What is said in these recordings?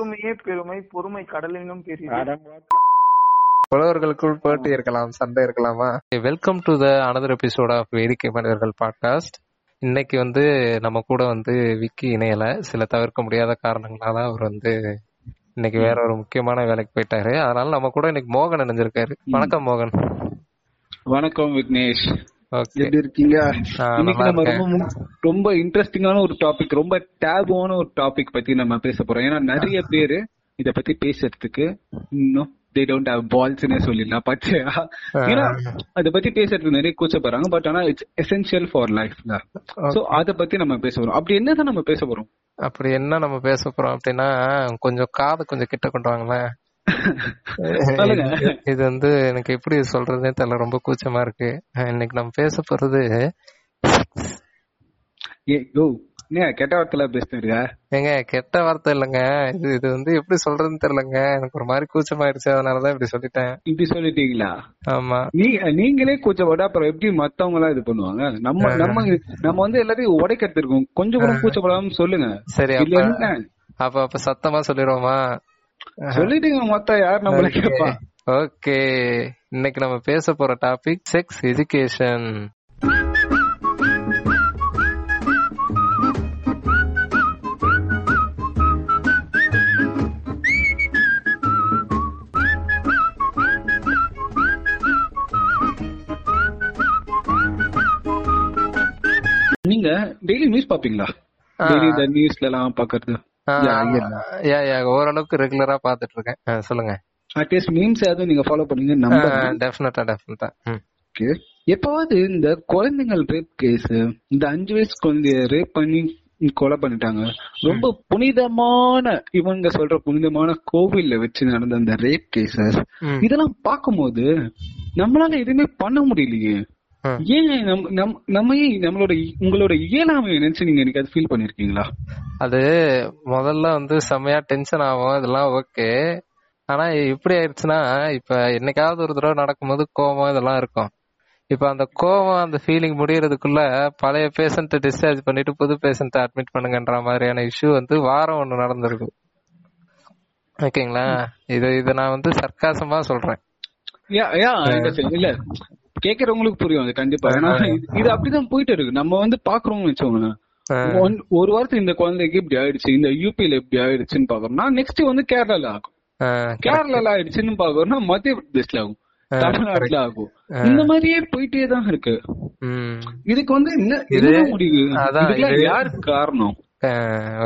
பொறுமையே பெருமை பொறுமை கடலினும் பெரிய புலவர்களுக்குள் போட்டி இருக்கலாம் சண்டை இருக்கலாமா? Welcome to the another episode of Vedikkai Manithargal podcast இன்னைக்கு வந்து நம்ம கூட வந்து விக்கி இணையல. சில தவிர்க்க முடியாத காரணங்களால அவர் வந்து இன்னைக்கு வேற ஒரு முக்கியமான வேலைக்கு போயிட்டாரு. அதனால நம்ம கூட இன்னைக்கு மோகன் இணைஞ்சிருக்காரு. வணக்கம் மோகன். வணக்கம் விக்னேஷ். எப்படி இருக்கீங்க? இன்னைக்கு நம்ம. ரொம்ப ரொம்ப இன்ட்ரெஸ்டிங்கான ஒரு டாபிக் ரொம்ப டேபுவான ஒரு டாபிக் பத்தி நம்ம பேச போறோம். ஏன்னா நிறைய பேரு இத பத்தி பேசுறதுக்கு இன்னும் தே டோன்ட் ஹவ் பால்ஸ்னே சொல்லிடலாம் பச்சையா? ஏன்னா அத பத்தி பேசுறதுக்கு நிறைய கூச்சப்படுறாங்க பட் ஆனா இட்ஸ் எசென்சியல் ஃபார் லைஃப்ல சோ அத பத்தி நம்ம பேச போறோம். அப்படி என்னதான் நம்ம பேச போறோம்? அப்படி என்ன நம்ம பேச போறோம் அப்படின்னா கொஞ்சம் காது கொஞ்சம் கிட்ட கொண்டு வாங்களேன். இது- வந்து எனக்கு எப்படி சொல்றதுனே தெரியல ரொம்ப கூச்சமா இருக்கு. இன்னைக்கு நம்ம பேச போறது கெட்ட வார்த்தையில பேசுறீங்க ஏங்க கெட்ட வார்த்தை இல்லைங்க. இது இது வந்து எப்படி சொல்றதுன்னு தெரியலங்க. எனக்கு ஒரு மாதிரி கூச்சமாயிருச்சு அதனாலதான் இப்படி சொல்லிட்டேன். இப்படி சொல்லிட்டீங்களா? ஆமா. நீ நீங்களே கூச்சப்பட்டா அப்புறம் எப்படி மத்தவங்க எல்லாம் இது பண்ணுவாங்க? நம்ம நம்ம நம்ம வந்து எல்லாத்தையும் உடைக்கிறது இருக்கும். கொஞ்சம் கூட கூச்சப்படாம சொல்லுங்க. சரி அப்ப அப்ப அப்ப சத்தமா சொல்லிடுவோமா சொல்லிட்டீங்க மொத்தம் யார் நம்மள கேப்பா? ஓகே. இன்னைக்கு நம்ம பேச போற டாபிக் செக்ஸ் எஜுகேஷன் நீங்க டெய்லி நியூஸ் பாப்பீங்களா? டெய்லி இந்த நியூஸ்ல எல்லாம் பாக்குறது. ஓரளவுக்கு ரெகுலரா பாத்துட்டு இருக்கேன் சொல்லுங்க. அட்லீஸ்ட் மீம்ஸ் ஏதாவது நீங்க ஃபாலோ பண்ணீங்க நம்புறேன் டெஃபினட்டா டெஃபினட்டா Okay. எப்பாவது இந்த குழந்தைகள் ரேப் கேஸ் இந்த அஞ்சு வயசு குழந்தைய ரேப் பண்ணி கொலை பண்ணிட்டாங்க ரொம்ப புனிதமான இவங்க சொல்ற புனிதமான கோவில்ல வச்சு நடந்த அந்த ரேப் கேசஸ் இதெல்லாம் பார்க்கும்போது நம்மளால எதுவுமே பண்ண முடியலையே. ஏன் நம்- நம்- நம்ம ஏன் நம்மளோட உங்களோட இயலாமை நினைச்சு நீங்க எனக்கு அது ஃபீல் பண்ணிருக்கீங்களா? அது முதல்ல வந்து செம்மையா டென்ஷன் ஆகும் இதெல்லாம் ஓகே ஆனா எப்படி ஆயிடுச்சுன்னா இப்ப என்னைக்காவது ஒரு தடவை நடக்கும்போது கோவம் இதெல்லாம் இருக்கும். இப்ப அந்த கோவம் அந்த ஃபீலிங் முடியறதுக்குள்ள பழைய பேஷண்ட் டிஸ்சார்ஜ் பண்ணிட்டு புது பேஷண்ட் அட்மிட் பண்ணுங்கன்ற மாதிரியான இஷ்யூ வந்து வாரம் ஒண்ணு நடந்திருக்கு. ஓகேங்களா? இது இத நான் வந்து சர்க்காசமா சொல்றேன். இல்ல. கேக்குறவங்களுக்கு புரியும் அது கண்டிப்பா. ஏன்னா இது- அப்படிதான் போயிட்டு இருக்கு நம்ம வந்து பாக்குறோம்னு வச்சோங்க ஒன்- ஒரு வாரத்துக்கு இந்த குழந்தைக்கு இப்படி ஆயிடுச்சு இந்த யூபில இப்படி ஆயிடுச்சுன்னு பாக்குறோம்னா நெக்ஸ்ட் வந்து கேரளால ஆகும். கேரளால ஆயிடுச்சுன்னு பாக்குறோம்னா மத்திய பிரதேஷ்ல ஆகும். தமிழ்நாட்டுல ஆகும். இந்த மாதிரியே போயிட்டே தான் இருக்கு. இதுக்கு வந்து என்ன முடிவு? அதான் இதுக்கெல்லாம் இது- யாரு காரணம்?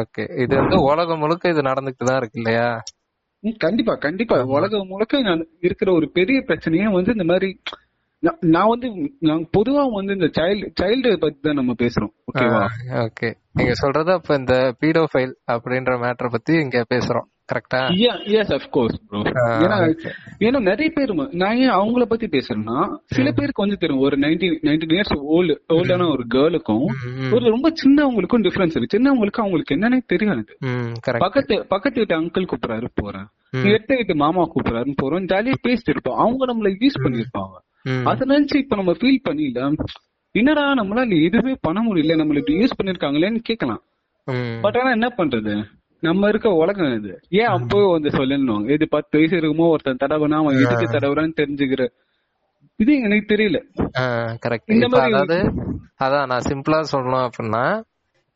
ஓகே. இது வந்து உலகம் முழுக்க இது நடந்துட்டு தான் இருக்கு இல்லையா? கண்டிப்பா கண்டிப்பா. உலகம் முழுக்க இருக்கிற ஒரு பெரிய பிரச்சனையே வந்து இந்த மாதிரி நான் வந்து நான் பொதுவா வந்து இந்த சைல்டு சைல்டு பத்தி தான் நம்ம பேசுறோம். ஓகேவா ஓகே நீங்க சொல்றது அப்ப இந்த பீடோஃபைல் அப்படின்ற மேட்டரை பத்தி இங்க பேசுறோம். கரெக்டா எஸ் அஃப் கோர்ஸ் ப்ரோ ஏன்னா ஏன்னா நிறைய பேர் நான் ஏன் அவங்கள பத்தி பேசுறேன்னா சில பேருக்கு வந்து தெரியும் ஒரு நைன்டீன் நைன்டீன் இயர்ஸ் ஓல்டு ஓல்டான ஒரு கேர்ளுக்கும் ஒரு ரொம்ப சின்னவங்களுக்கும் டிஃபரன்ஸ் இருக்கு. சின்னவங்களுக்கு அவங்களுக்கு என்னன்னே தெரியாது. பக்கத்து பக்கத்து வீட்டு அங்கிள் கூப்பிடுறாரு போறேன். எட்ட வீட்டு மாமா கூப்பிடுறாருன்னு போறோம். ஜாலியா பேசிட்டு இருப்போம். அவங்க நம்மள யூஸ் பண்ணிருப்பாங்க அத நினைச்சு இப்ப நம்ம ஃபீல் பண்ணல என்னடா நம்மளால எதுவுமே பண்ண முடியல நம்மள இப்படி யூஸ் பண்ணிருக்காங்களேன்னு கேட்கலாம் ம். பட் ஆனா என்ன பண்றது? நம்ம இருக்க உலகம் இது. ஏன் அப்போ வந்து சொல்லணும் இது பத்து வயசு இருக்குமோ ஒருத்தன் தடவைனா அவன் எதுக்கு தடவுறான்னு தெரிஞ்சுக்கிற. இது எனக்கு தெரியல. கரெக்ட் அதாவது அதான் நான் சிம்பிளா சொல்லணும் அப்படின்னா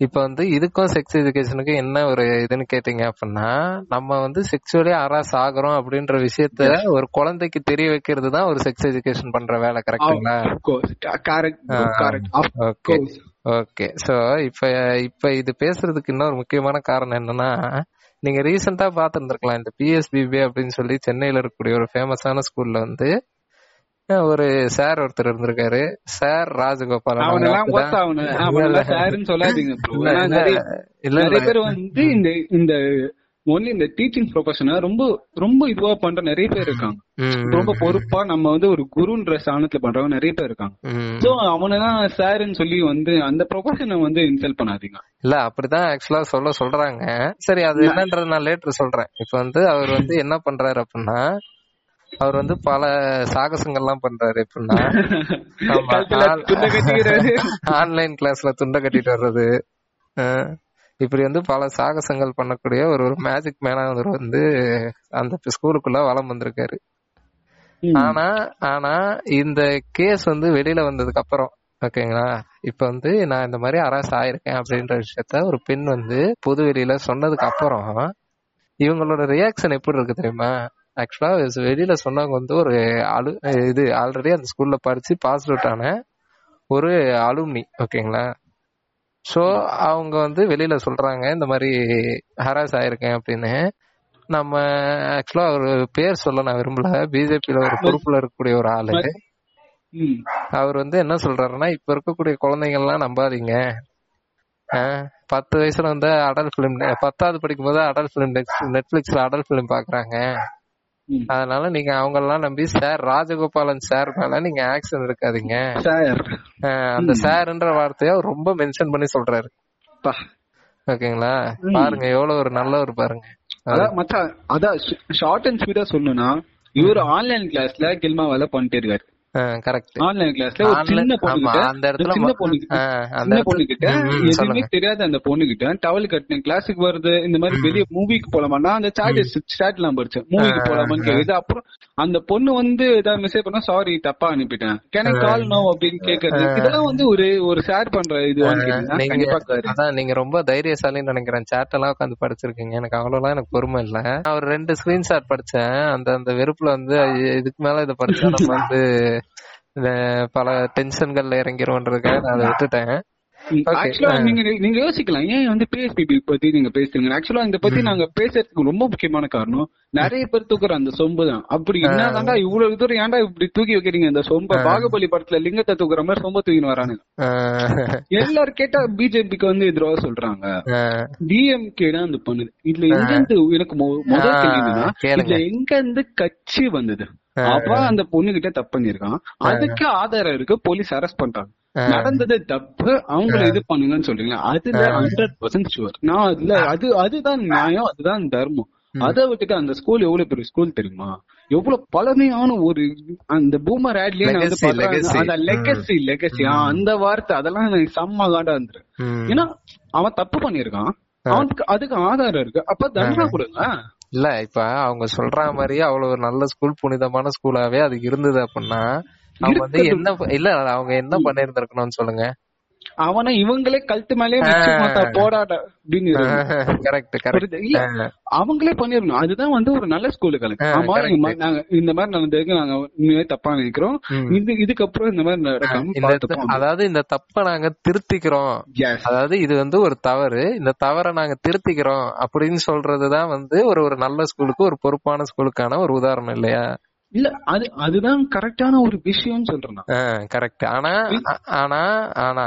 இப்ப வந்து இதுக்கும் செக்ஸ் எஜுகேஷனுக்கும் என்ன ஒரு இதுன்னு கேட்டீங்க அப்படின்னா நம்ம வந்து செக்ஷுவலி ஹராஸ் ஆகுறோம் அப்படின்ற விஷயத்த ஒரு குழந்தைக்கு தெரிய வைக்கிறது தான் ஒரு செக்ஸ் எஜுகேஷன் பண்ற வேலை கரெக்ட்டுங்களா correct correct okay okay so இப்ப இப்ப இது பேசுறதுக்கு இன்னொரு முக்கியமான காரணம் என்னன்னா நீங்க ரீசெண்டா பாத்துருந்துருக்கலாம் இந்த பிஎஸ்பிபி அப்படின்னு சொல்லி சென்னையில இருக்கக்கூடிய ஒரு ஃபேமஸான ஸ்கூல்ல வந்து ஒரு சார் ஒருத்தர் இருந்திருக்காரு. சார் இல்ல, நிறைய. பேர் வந்து இந்த இந்த ஒன்லி இந்த டீச்சிங் ப்ரொஃபஷனை ரொம்ப ரொம்ப இதுவா பண்ற நிறைய பேர் இருக்காங்க. ரொம்ப பொறுப்பா நம்ம வந்து ஒரு குருன்ற ஸ்தானத்துல பண்றவங்க நிறைய பேர் இருக்காங்க. சோ அவனதான் சாருன்னு சொல்லி வந்து அந்த ப்ரொஃபஷனை வந்து இன்சல்ட் பண்ணாதீங்க. இல்ல அப்படிதான் ஆக்சுவலா சொல்ல சொல்றாங்க. சரி அது என்னன்றது நான் லேட்டர் சொல்றேன். இப்ப வந்து அவர் வந்து என்ன பண்றாரு அப்படின்னா அவர் வந்து பல சாகசங்கள்லாம் பண்றாரு எப்படின்னா. ஆன்லைன் கிளாஸ்ல துண்டை கட்டிட்டு வர்றது இப்படி வந்து பல சாகசங்கள் பண்ணக்கூடிய ஒரு ஒரு மேஜிக் மேனானவர் வந்து அந்த ஸ்கூலுக்குள்ள வலம் வந்திருக்காரு. ஆனா ஆனா இந்த கேஸ் வந்து வெளியில வந்ததுக்கு அப்புறம் ஓகேங்களா இப்ப வந்து நான் இந்த மாதிரி அரசு ஆயிருக்கேன் அப்படின்ற விஷயத்த ஒரு பெண் வந்து பொது வெளியில சொன்னதுக்கு அப்புறம் இவங்களோட ரியாக்ஷன் எப்படி இருக்கு தெரியுமா ஆக்சுவலா வெளியில சொன்னவங்க வந்து ஒரு அலு இது ஆல்ரெடி அந்த ஸ்கூல்ல படிச்சு பாஸ் அவுட் ஆன ஒரு அலுமினி ஓகேங்களா ஸோ அவங்க வந்து வெளியில சொல்றாங்க இந்த மாதிரி ஹராஸ் ஆயிருக்கேன் அப்படின்னு. நம்ம ஆக்சுவலா ஒரு பேர் சொல்ல நான் விரும்பல. பிஜேபியில ஒரு பொறுப்புல இருக்கக்கூடிய ஒரு ஆளு. அவர் வந்து என்ன சொல்றாருன்னா இப்ப இருக்கக்கூடிய குழந்தைங்க எல்லாம் நம்பாதீங்க பத்து வயசுல வந்து அடல் பிலிம் பத்தாவது படிக்கும் போது அடல் பிலிம் நெட்ஃபிளிக்ஸ்ல அடல் பிலிம் பாக்குறாங்க. அதனால நீங்க அவங்க எல்லாம் நம்பி சார் ராஜகோபாலன் சார் மேல நீங்க ஆக்ஷன் இருக்காதீங்க அந்த சார்ன்ற வார்த்தைய ரொம்ப மென்ஷன் பண்ணி சொல்றாரு. ஓகேங்களா. பாருங்க எவ்வளவு ஒரு நல்லவர் பாருங்க. அதான் மச்சான் அதான் ஷார்ட் அண்ட் ஸ்வீட்டா சொல்லணும்னா இவரு ஆன்லைன் கிளாஸ்ல கில்மா வேலை பண்ணிட்டே இருக்காரு. கரெக்ட் ஆன்லைன் கிளாஸ்ல ஒரு சின்ன பொண்ணு அந்த இடத்துல சின்ன பொண்ணு அந்த பொண்ணு கிட்ட எதுவுமே தெரியாத அந்த பொண்ணு கிட்ட டவல் கட்டினேன் கிளாஸுக்கு வருது இந்த மாதிரி வெளிய மூவிக்கு போலாமா? அந்த சாட் ஸ்டாட் எல்லாம் மூவிக்கு போலாமான்னு கேக்குது. அப்புறம் அந்த பொண்ணு வந்து ஏதாவது மெசேஜ் பண்ணா சாரி தப்பா அனுப்பிட்டேன். கேன கால் நோ அப்படின்னு கேக்குறது. இதெல்லாம் வந்து ஒரு ஒரு ஷேர் பண்ற இது. அதான் நீங்க ரொம்ப தைரியசாலின்னு நினைக்கிறேன். Chat எல்லாம் உட்காந்து படிச்சிருக்கீங்க. எனக்கு அவ்வளவுலாம் எனக்கு பொறுமை இல்ல. நான் ஒரு ரெண்டு ஸ்கிரீன்ஷாட் படிச்சேன். அந்த அந்த வெறுப்புல வந்து இதுக்கு மேல இதை படிச்சா நம்ம வந்து இந்த பல டென்ஷன்கள்ல இறங்கிருவோன்றதுக்காக நான் அதை விட்டுட்டேன். ஆக்சுவலா நீங்க நீங்க யோசிக்கலாம். ஏன் வந்து பிஎஸ்பிபி பத்தி நீங்க பேசுறீங்க? ஆக்சுவலா இந்த பத்தி நாங்க பேசுறதுக்கு ரொம்ப முக்கியமான காரணம் நிறைய பேர் தூக்குற அந்த சொம்பு தான். அப்படி என்னதான்டா இவ்வளவு தூரம் ஏன்டா இப்படி தூக்கி வைக்கிறீங்க? அந்த சொம்ப பாகுபலி படத்துல லிங்கத்தை தூக்குற மாதிரி சொம்ப தூக்கின்னு வரானுங்க. எல்லாரும் கேட்டா பிஜேபிக்கு வந்து எதிராக சொல்றாங்க. டிஎம்கே தான் அந்த பண்ணுது. இதுல எங்க இருந்து எனக்கு முதல் கேளுங்க. இதுல எங்க இருந்து கட்சி வந்தது? அவ அந்த பொண்ணு கிட்ட தப்பு பண்ணிருக்கான் அதுக்கு ஆதாரம் இருக்கு. போலீஸ் அரெஸ்ட் பண்றாங்க. நடந்தது தப்பு அவங்கள இது பண்ணுங்கன்னு சொல்றீங்களா அதுல ஹண்ட்ரட் பர்சன்ட் ஷுவர் நான் அதுல அது அதுதான் நியாயம் அதுதான் தர்மம். அதை விட்டுட்டு அந்த ஸ்கூல் எவ்வளவு பெரிய ஸ்கூல் தெரியுமா? எவ்வளவு பழமையான ஒரு அந்த பூமர் ஆட்லயே நான் வந்து. அந்த லெகசி லெகசி அந்த வார்த்தை அதெல்லாம் எனக்கு செம்ம காண்டா இருந்துரு. ஏன்னா அவன் தப்பு பண்ணிருக்கான் அவனுக்கு அதுக்கு ஆதாரம் இருக்கு. அப்ப தண்டனை கொடுங்க. இல்ல இப்ப அவங்க சொல்ற மாதிரி அவ்வளவு ஒரு நல்ல ஸ்கூல் புனிதமான ஸ்கூலாவே அது இருந்தது அப்படின்னா அவங்க வந்து. என்ன இல்ல அவங்க என்ன பண்ணிருந்திருக்கணும்னு சொல்லுங்க. அவனை இவங்களே கழுத்து மேலே போடாட அப்படின்னு. கரெக்ட்? இல்ல அவங்களே பண்ணிடணும் அதுதான் வந்து ஒரு நல்ல ஸ்கூலுக்கு ஆமா நாங்க இந்த மாதிரி நடந்ததுக்கு நாங்க உண்மையே தப்பா நினைக்கிறோம். இது இதுக்கப்புறம் இந்த மாதிரி நடக்காம அதாவது இந்த தப்ப நாங்க திருத்திக்கிறோம். அதாவது இது வந்து ஒரு தவறு. இந்த தவறை நாங்க திருத்திக்கிறோம் அப்படின்னு சொல்றதுதான் வந்து ஒரு ஒரு நல்ல ஸ்கூலுக்கு ஒரு பொறுப்பான ஸ்கூலுக்கான ஒரு உதாரணம் இல்லையா? இல்ல அது அதுதான் கரெக்டான ஒரு விஷயம்னு சொல்றேன். கரெக்ட் ஆனா ஆனா ஆனா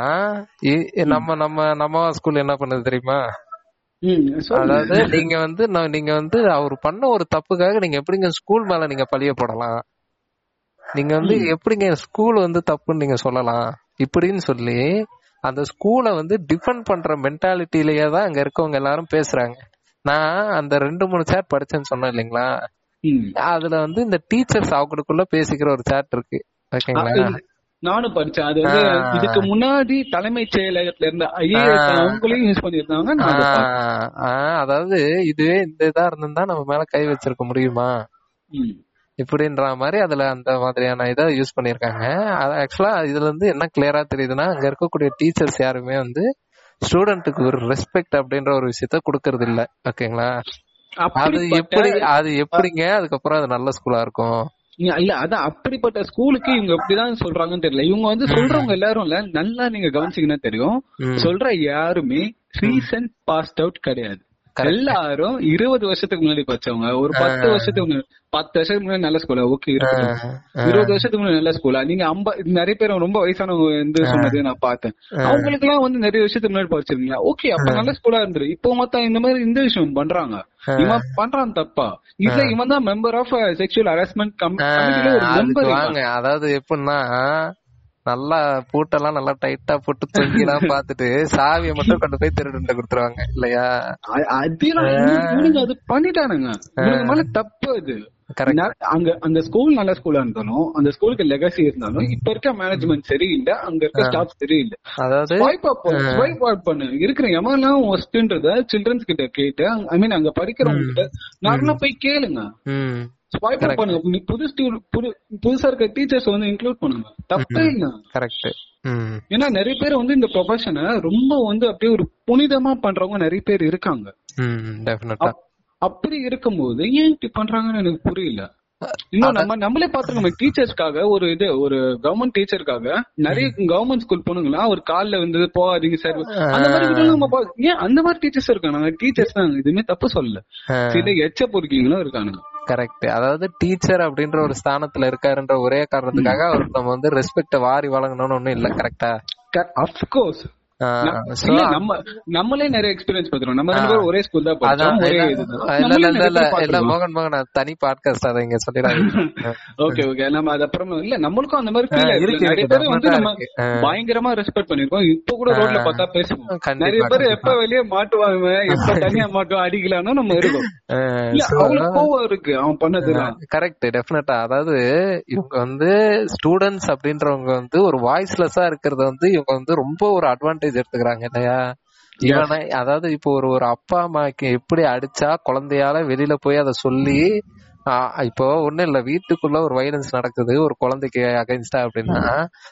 நம்ம நம்ம நம்ம ஸ்கூல் என்ன பண்ணுது தெரியுமா. அதாவது நீங்க வந்து நீங்க வந்து அவர் பண்ண ஒரு தப்புக்காக நீங்க எப்படிங்க ஸ்கூல் மேல நீங்க பழிய போடலாம்? நீங்க வந்து எப்படிங்க ஸ்கூல் வந்து தப்புன்னு நீங்க சொல்லலாம்? இப்படின்னு சொல்லி அந்த ஸ்கூலை வந்து டிஃபெண்ட் பண்ற மென்டாலிட்டிலேயே தான் அங்க இருக்கவங்க எல்லாரும் பேசுறாங்க. நான் அந்த ரெண்டு மூணு சேட் படிச்சேன்னு சொன்னேன் இல்லைங்களா. அதுல வந்து இந்த டீச்சர்ஸ் அவங்களுக்குள்ள பேசிக்கிற ஒரு சேட் இருக்கு. ஓகேங்களா? நானும் படிச்சேன். அது வந்து. இதுக்கு முன்னாடி தலைமைச் செயலகத்துல இருந்த ஐஏஎஸ். அவங்களையும் யூஸ் பண்ணிருந்தாங்க அதாவது இதுவே இந்த இதா இருந்திருந்தா நம்ம மேல கை வச்சிருக்க முடியுமா. இப்படின்ற மாதிரி அதுல அந்த மாதிரியான இதை யூஸ் பண்ணிருக்காங்க ஆக்சுவலா இதுல இருந்து என்ன கிளியரா தெரியுதுன்னா அங்க இருக்கக்கூடிய டீச்சர்ஸ் யாருமே வந்து ஸ்டூடெண்ட்டுக்கு ஒரு ரெஸ்பெக்ட் அப்படின்ற ஒரு விஷயத்த கொடுக்கறது இல்ல ஓகேங்களா? அது எப்படி அது எப்படிங்க? அதுக்கப்புறம் அது நல்ல ஸ்கூலா இருக்கும்? இல்ல, அதான் அப்படிப்பட்ட ஸ்கூலுக்கு இவங்க எப்படிதான் சொல்றாங்கன்னு தெரியல. இவங்க வந்து சொல்றவங்க எல்லாரும் இல்ல. நல்லா நீங்க கவனிச்சீங்கன்னா தெரியும். சொல்ற யாருமே ரீசன்ட் பாஸ்ட் அவுட் கிடையாது. எல்லாரும் இருபது வருஷத்துக்கு முன்னாடி படிச்சவங்க ஒரு பத்து வருஷத்துக்கு முன்னாடி பத்து வருஷத்துக்கு முன்னாடி நல்ல ஸ்கூலா ஓகே இருபது வருஷத்துக்கு முன்னாடி நல்ல ஸ்கூலா நீங்க ஐம்ப நிறைய பேர் ரொம்ப வயசானவங்க வந்து சொன்னது நான் பார்த்தேன். அவங்களுக்கு எல்லாம் வந்து நிறைய வருஷத்துக்கு முன்னாடி படிச்சிருக்கீங்க ஓகே அப்ப நல்ல ஸ்கூலா இருந்துரு. இப்போ மொத்தம் இந்த மாதிரி இந்த விஷயம் பண்றாங்க. இவன் பண்றான் தப்பா? இல்ல இவன் தான் மெம்பர் ஆஃப் செக்ஷுவல் ஹராஸ்மெண்ட் கமிட்டில ஒரு மெம்பர் அதாவது எப்படின்னா நல்லா பூட்டெல்லாம் நல்லா டைட்டா போட்டு தொங்கிலாம் பாத்துட்டு சாவியை மட்டும் கொண்டு போய் திருடுன்ட்டு கொடுத்துருவாங்க இல்லையா? அது பண்ணிட்டானுங்க. மேல தப்பு அது. அங்க அந்த ஸ்கூல் நல்ல ஸ்கூலா இருந்தாலும் அந்த ஸ்கூலுக்கு லெகசி இருந்தாலும் இப்ப இருக்க மேனேஜ்மெண்ட் சரியில்லை அங்க இருக்க ஸ்டாஃப் சரியில்லை. அதாவது ஸ்வைப் அவுட் பண்ணு இருக்கிற எவன்லாம் ஒஸ்ட்ன்றத சில்ட்ரன்ஸ் கிட்ட கேட்டு ஐ மீன் அங்க படிக்கிறவங்க கிட்ட நார்மலா போய் கேளுங்க? ஸ்வைப் பண்ணுங்க புது புதுசா இருக்க டீச்சர்ஸ் வந்து இன்க்ளூட் பண்ணுங்க தப்பே இல்ல. கரெக்ட் ஏன்னா நிறைய பேர் வந்து இந்த ப்ரொஃபஷனை ரொம்ப வந்து அப்படியே ஒரு புனிதமா பண்றவங்க நிறைய பேர் இருக்காங்க. அப்படி இருக்கும்போது ஏன் இப்படி பண்றாங்கன்னு எனக்கு புரியல. இன்னும் நம்ம நம்மளே பாத்துருக்கோம் டீச்சர்ஸ்க்காக ஒரு இது ஒரு கவர்மெண்ட் டீச்சருக்காக நிறைய கவர்மெண்ட் ஸ்கூல் போனுங்களா ஒரு கால்ல வந்து போகாதீங்க சார் அந்த மாதிரி நம்ம ஏன் அந்த மாதிரி டீச்சர்ஸ் இருக்காங்க டீச்சர்ஸ் தான் எதுவுமே தப்பு சொல்லல. சில எச்ச பொறுக்கிங்களும் இருக்கானுங்க. கரெக்ட் அதாவது டீச்சர் அப்படின்ற ஒரு ஸ்தானத்துல இருக்காருன்ற ஒரே காரணத்துக்காக அவருக்கு நம்ம வந்து ரெஸ்பெக்ட வாரி வழங்கணும்னு ஒண்ணும் இல்ல கரெக்டா அப்கோர்ஸ் நம்ம நம்மளே நிறைய எக்ஸ்பீரியன்ஸ் பாத்துறோம் நம்ம ரெண்டு பேரும் ஒரே ஸ்கூல் தான் படிச்சோம் ஒரே இல்ல இல்ல இல்ல இல்ல. மோகன் மோகன் தனி பாட்காஸ்ட் அதை இங்க சொல்லிடாதீங்க. ஓகே ஓகே நம்ம அது அப்புறமா இல்ல நம்மளுக்கும் அந்த மாதிரி நிறைய பேர் வந்து நம்ம. பயங்கரமா ரெஸ்பெக்ட் பண்ணிருக்கோம். இப்ப கூட ரோட்ல பார்த்தா பேசுவோம். நிறைய பேர். எப்ப வெளியே மாட்டுவாங்க எப்ப தனியா மாட்டுவோம் அடிக்கலாம்னு நம்ம இருக்கோம். கோவம் இருக்கு. அவன் பண்ணதுலாம் கரெக்ட் டெஃபினட்டா அதாவது இவங்க வந்து ஸ்டூடெண்ட்ஸ் அப்படின்றவங்க வந்து ஒரு வாய்ஸ்லெஸ்ஸா இருக்கிறத வந்து இவங்க வந்து ரொம்ப ஒரு அட்வான்டேஜ் எடுத்துக்கிறாங்க இல்லையா? இவனை அதாவது இப்போ ஒரு ஒரு அப்பா அம்மாக்கு எப்படி அடிச்சா குழந்தையால வெளியில போய் அதை சொல்லி இப்போ ஒண்ணும் இல்ல வீட்டுக்குள்ள ஒரு வைலன்ஸ் நடக்குது ஒரு குழந்தைக்கு அகைன்ஸ்டா அப்படின்னா